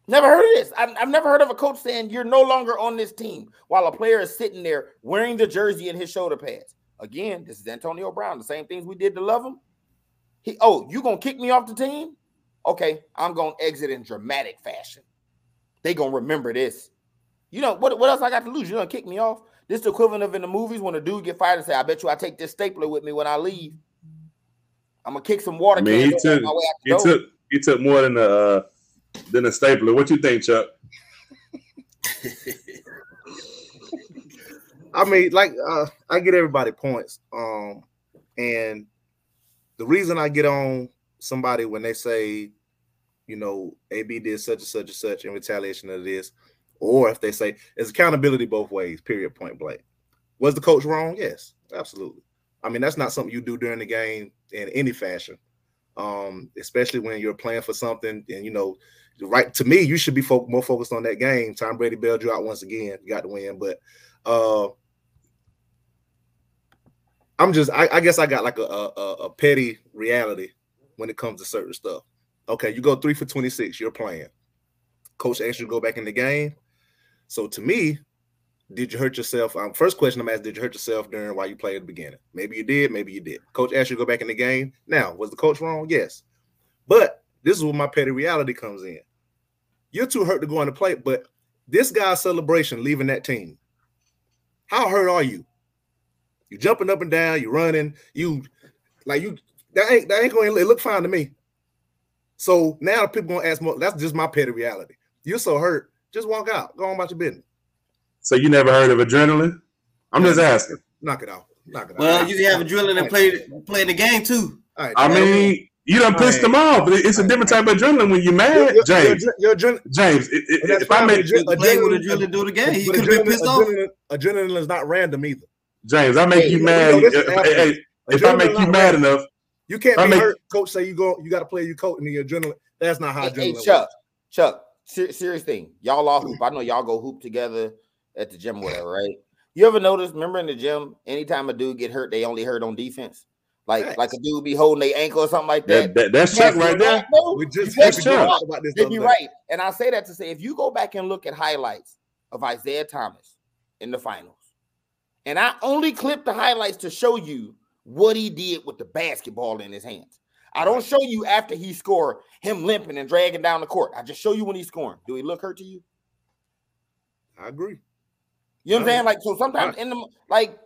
S4: Never heard of this. I've, I've, never heard of a coach saying you're no longer on this team while a player is sitting there wearing the jersey and his shoulder pads. Again, this is Antonio Brown. The same things we did to love him. He, oh, you gonna kick me off the team? Okay, I'm gonna exit in dramatic fashion. They gonna remember this. You know what? What else I got to lose? You gonna kick me off? This is the equivalent of in the movies when a dude get fired and say, "I bet you I take this stapler with me when I leave." I'm gonna kick some water. I
S1: mean, he took he took he took more than a. Uh than a stapler. What you think, Chuck?
S2: I mean, like uh, I get everybody points. Um, and the reason I get on somebody when they say, you know, AB did such and such and such in retaliation of this, or if they say it's accountability both ways, period, point blank. Was the coach wrong? Yes, absolutely. I mean, that's not something you do during the game in any fashion, um, especially when you're playing for something. And you know, right to me, you should be fo- more focused on that game. Tom Brady bailed you out once again. You got to win, but uh, I'm just, I, I, guess I got like a, a, a petty reality when it comes to certain stuff. Okay, you go three for 26, you're playing. Coach asked you to go back in the game. So to me, did you hurt yourself? Um, first question I'm asking, did you hurt yourself during while you played at the beginning? Maybe you did, maybe you did. Coach asked you to go back in the game. Now, was the coach wrong? Yes. But this is where my petty reality comes in. You're too hurt to go on the plate, but this guy's celebration leaving that team. How hurt are you? You jumping up and down, you running, you like you that ain't that ain't going to look fine to me. So now people gonna ask more. That's just my petty reality. You're so hurt, just walk out, go on about your business.
S1: So you never heard of adrenaline? I'm just asking.
S2: Knock it off. Knock it
S3: well, you can have adrenaline and play play the game too.
S1: Right, I mean, you don't piss them off, it's a different type of adrenaline when you're mad, you're, James. You're, you're, James, it, it, if I make
S3: adrenaline, play with adrenaline do the game, he could be pissed off.
S2: Adrenaline is not random either.
S1: James, I make hey, you mad. You know, if, hey, if I make you mad enough,
S2: you can't be make, hurt. Coach say you go, you got to play your coat and the adrenaline. That's not how hey, adrenaline.
S4: Hey, Chuck, works. Chuck, ser- serious thing. Y'all all hoop. I know y'all go hoop together at the gym, whatever, right? You ever notice? Remember in the gym, anytime a dude get hurt, they only hurt on defense. Like right. like a dude be holding their ankle or something like that.
S1: that, that that's check right there.
S2: We just that's about
S4: this. You're right, and I say that to say if you go back and look at highlights of Isaiah Thomas in the finals, and I only clip the highlights to show you what he did with the basketball in his hands. I don't show you after he scored him limping and dragging down the court. I just show you when he's scoring. Do he look hurt to you?
S2: I agree.
S4: You know what I'm saying? Like, so sometimes in the like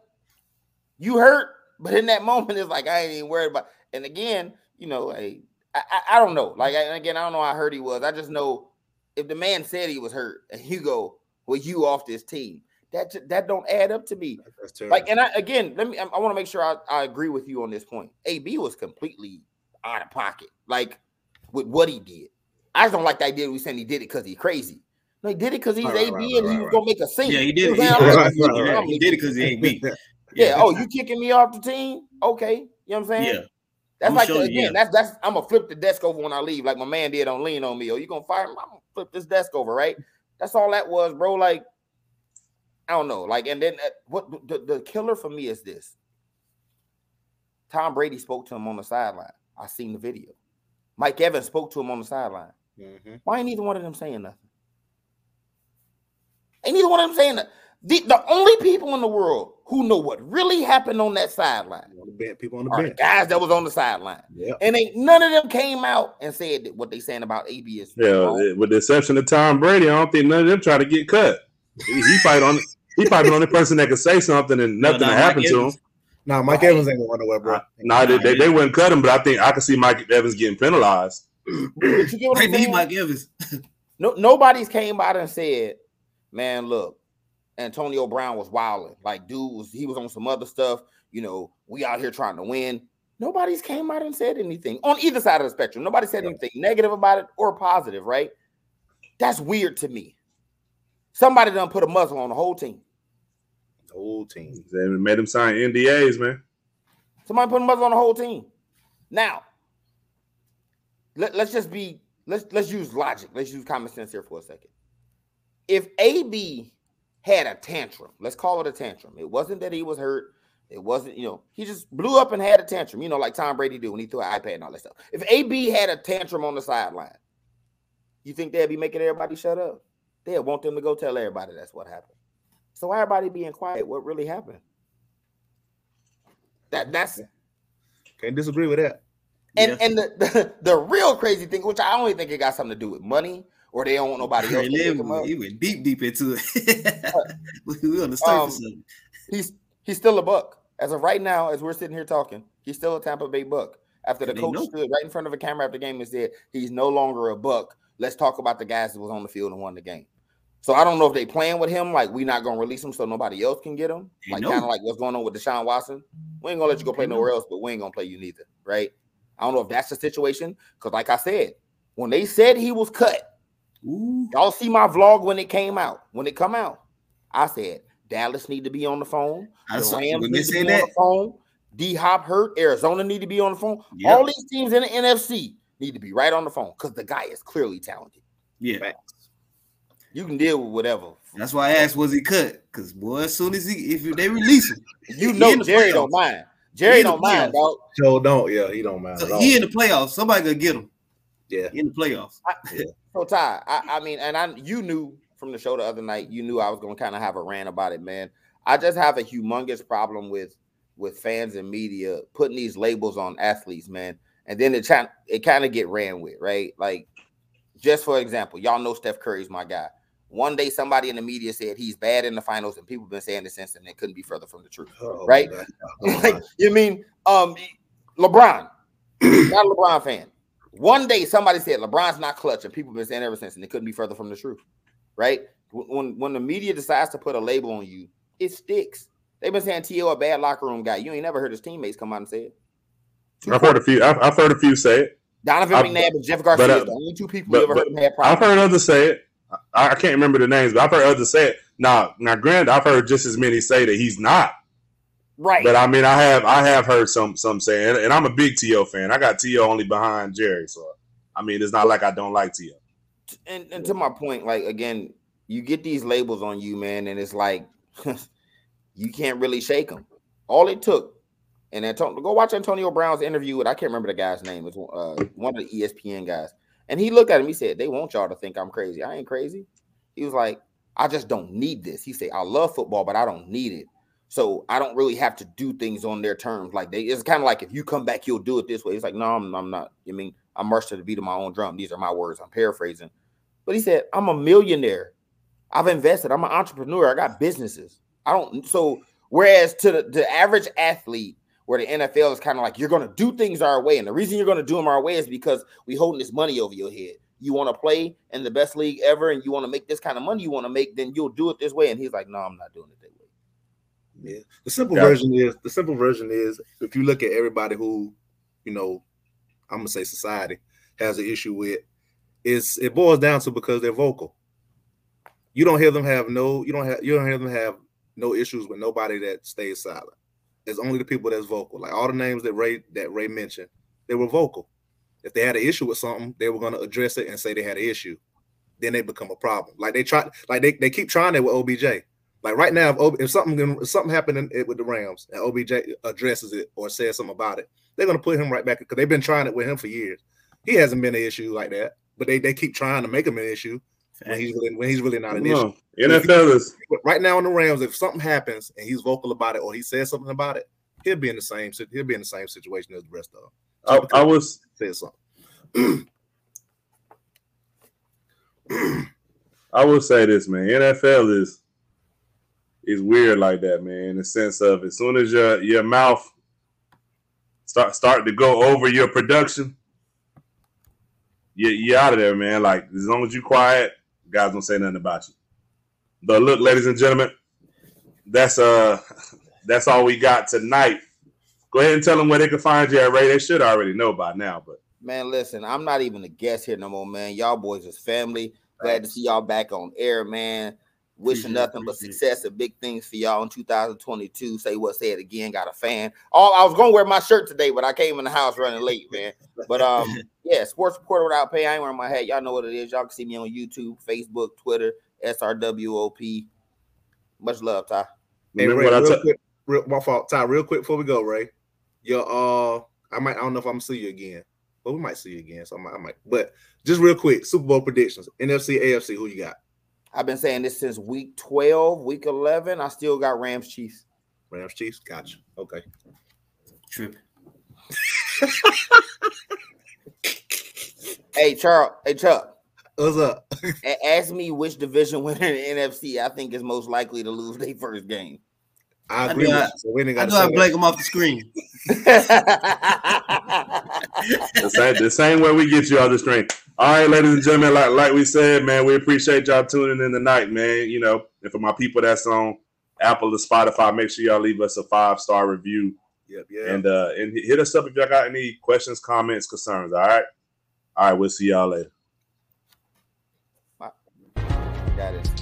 S4: you hurt, but in that moment, it's like I ain't even worried about. And again, you know, I, I, I don't know. Like, I, again, I don't know how hurt he was. I just know if the man said he was hurt, and you go, "Well, you off this team," that that don't add up to me. Like, and I again, let me. I, I want to make sure I, I agree with you on this point. AB was completely out of pocket, like with what he did. I just don't like the idea we saying he did it because he's crazy. No, he did it because he's right, AB right, and right, he was gonna make a scene.
S3: Yeah, he did. He, he, he did it because he AB.
S4: Yeah. Oh, you kicking me off the team? Okay. You know what I'm saying?
S3: Yeah.
S4: That's I'm like the, again. Yeah. That's that's. I'm gonna flip the desk over when I leave, like my man did on Lean on Me. Oh, you gonna fire him? I'm gonna flip this desk over, right? That's all that was, bro. Like, I don't know. Like, and then uh, what? The, the killer for me is this. Tom Brady spoke to him on the sideline. I seen the video. Mike Evans spoke to him on the sideline. Mm-hmm. Why ain't either one of them saying nothing? Ain't either one of them saying that. The, the only people in the world who know what really happened on that sideline
S2: people on the bench.
S4: guys that was on the sideline. Yep. And ain't none of them came out and said what they saying about AB is
S1: yeah, wrong. with the exception of Tom Brady, I don't think none of them try to get cut. He, he fight on he probably the only person that could say something and nothing no, no, happened to him.
S2: No, nah, Mike Evans ain't going nowhere, bro.
S1: No, nah, they, they, they, wouldn't cut him, but I think I can see Mike Evans getting penalized.
S3: they need Mike Evans.
S4: no, nobody's came out and said man, look, Antonio Brown was wilding. Like, dude was he was on some other stuff. You know, we out here trying to win. Nobody's came out and said anything on either side of the spectrum. Nobody said anything negative about it or positive, right? That's weird to me. Somebody done put a muzzle on the whole team.
S2: The whole team.
S1: They made him sign NDAs, man.
S4: Somebody put a muzzle on the whole team. Now, let, let's just be let's let's use logic. Let's use common sense here for a second if AB had a tantrum, let's call it a tantrum. It wasn't that he was hurt. It wasn't, you know, he just blew up and had a tantrum, you know, like Tom Brady do when he threw an iPad and all that stuff. If AB had a tantrum on the sideline, you think they'd be making everybody shut up? They'd want them to go tell everybody that's what happened. So why everybody being quiet? What really happened? That that's
S2: can't disagree with that.
S4: And yeah. and the, the, the real crazy thing, which I only think it got something to do with money or they don't want nobody else.
S3: He went deep, deep into it. we on the surface um,
S4: He's he's still a buck as of right now, as we're sitting here talking. He's still a Tampa Bay buck. After the coach stood right in front of a camera after the game and said he's no longer a buck. Let's talk about the guys that was on the field and won the game. So I don't know if they playing with him, like we're not gonna release him so nobody else can get him. Like kind of like what's going on with Deshaun Watson. We ain't gonna let you go play nowhere else, but we ain't gonna play you neither, right? I don't know if that's the situation. Because like I said, when they said he was cut, Ooh. Y'all see my vlog when it came out. When it come out, I said Dallas need to be on the phone. The Rams need to be that. on the phone. D Hop hurt. Arizona need to be on the phone. Yep. All these teams in the NFC need to be right on the phone because the guy is clearly talented.
S3: Yeah.
S4: You can deal with whatever.
S3: That's why I asked, was he cut? Because boy, as soon as he if they release him,
S4: you know Jerry don't mind. Jerry don't mind, dog.
S2: Joe don't, yeah, he don't mind.
S3: So he in the playoffs. Somebody gonna get him.
S2: Yeah,
S3: in the playoffs. I,
S4: yeah. So Ty, I, I mean, and I you knew from the show the other night, you knew I was gonna kind of have a rant about it, man. I just have a humongous problem with with fans and media putting these labels on athletes, man. And then it, it kind of get ran with, right? Like, just for example, y'all know Steph Curry's my guy. One day, somebody in the media said he's bad in the finals, and people have been saying this since, and it couldn't be further from the truth, oh, right? like, you mean um, LeBron? not a LeBron fan. One day, somebody said LeBron's not clutch, and people have been saying ever since, and it couldn't be further from the truth, right? When when the media decides to put a label on you, it sticks. They've been saying T.O. a bad locker room guy. You ain't never heard his teammates come out and say it.
S1: Two I've heard a few. I've, I've, heard a few say it.
S4: Donovan I've, McNabb and Jeff Garcia but, uh, the only two people but, ever heard have problems.
S1: I've heard others say it. I, I, can't remember the names, but I've heard others say it. Now, now, granted, I've heard just as many say that he's not.
S4: Right.
S1: But I mean, I have I have heard some some say, and, and I'm a big T.O. fan. I got T.O. only behind Jerry, so I mean, it's not like I don't like To.
S4: And, and to my point, like again, you get these labels on you, man, and it's like you can't really shake them. All it took, and Antonio, go watch Antonio Brown's interview with I can't remember the guy's name. It's uh, one of the ESPN guys, and he looked at him. He said, "They want y'all to think I'm crazy. I ain't crazy." He was like, "I just don't need this." He said, "I love football, but I don't need it." So I don't really have to do things on their terms. Like they, it's kind of like if you come back, you'll do it this way. It's like, no, I'm, I'm not. I mean, I'm marched to the beat of my own drum. These are my words. I'm paraphrasing, but he said, I'm a millionaire. I've invested. I'm an entrepreneur. I got businesses. I don't. So Whereas to the, the average athlete, where the NFL is kind of like you're going to do things our way, and the reason you're going to do them our way is because we holding this money over your head. You want to play in the best league ever, and you want to make this kind of money you want to make, then you'll do it this way. And he's like, "No, I'm not doing it that way."
S2: Yeah, the simple yeah. version is the simple version is if you look at everybody who, you know, I'm gonna say society has an issue with, is it boils down to because they're vocal. You don't hear them have no, you don't have you don't hear them have no issues with nobody that stays silent. It's only the people that's vocal. Like all the names that Ray that Ray mentioned, they were vocal. If they had an issue with something, they were going to address it and say they had an issue. Then they become a problem. Like they try, like they, they keep trying it with OBJ. Like right now, if, if something if something happened with the Rams and OBJ addresses it or says something about it, they're going to put him right back because they've been trying it with him for years. He hasn't been an issue like that, but they, they keep trying to make him an issue when he's really when he's really not an issue.
S1: NFL is
S2: right now in the Rams. If something happens and he's vocal about it or he says something about it, he'll be in the same he'll be in the same situation as the rest of
S1: them. I, I was
S2: say something.
S1: I will say this, man. NFL is is weird like that, man. In the sense of as soon as your your mouth start start to go over your production, you you out of there, man. Like as long as you quiet, guys don't say nothing about you. But look, ladies and gentlemen, that's uh that's all we got tonight. Go ahead and tell them where they can find you at Ray. They should already know by now, but
S4: man, listen, I'm not even a guest here no more, man. Y'all boys is family. Glad to see y'all back on air, man. Wishing nothing but success and big things for y'all in 2022. Say what, say it again. Got a fan. Oh, I was gonna wear my shirt today, but I came in the house running late, man. But um, yeah, sports reporter without pay. I ain't wearing my hat. Y'all know what it is. Y'all can see me on YouTube, Facebook, Twitter, SRWOP. Much love, Ty.
S2: Hey, Ray, real t- quick, real, my fault, Ty. Real quick before we go, Ray. Your uh, I might I don't know if I'm gonna see you again, but we might see you again. So I might, I might. But just real quick, Super Bowl predictions: NFC, AFC. Who you got?
S4: I've been saying this since week 12, week 11. I still got Rams Chiefs.
S2: Rams Chiefs. Gotcha. Okay.
S3: Trip.
S4: hey, Charles. Hey, Chuck.
S2: What's up?
S4: Ask me which division winner in the NFC I think is most likely to lose their first game.
S2: I agree. I, so we
S3: I know I blank them off the screen.
S1: the, same, the same way we get you off the screen. All right, ladies and gentlemen, like like we said, man, we appreciate y'all tuning in tonight, man. You know, and for my people that's on Apple or Spotify, make sure y'all leave us a five star review.
S2: Yep, yeah.
S1: And uh and hit us up if y'all got any questions, comments, concerns. All right. All right, we'll see y'all later.
S4: Got it.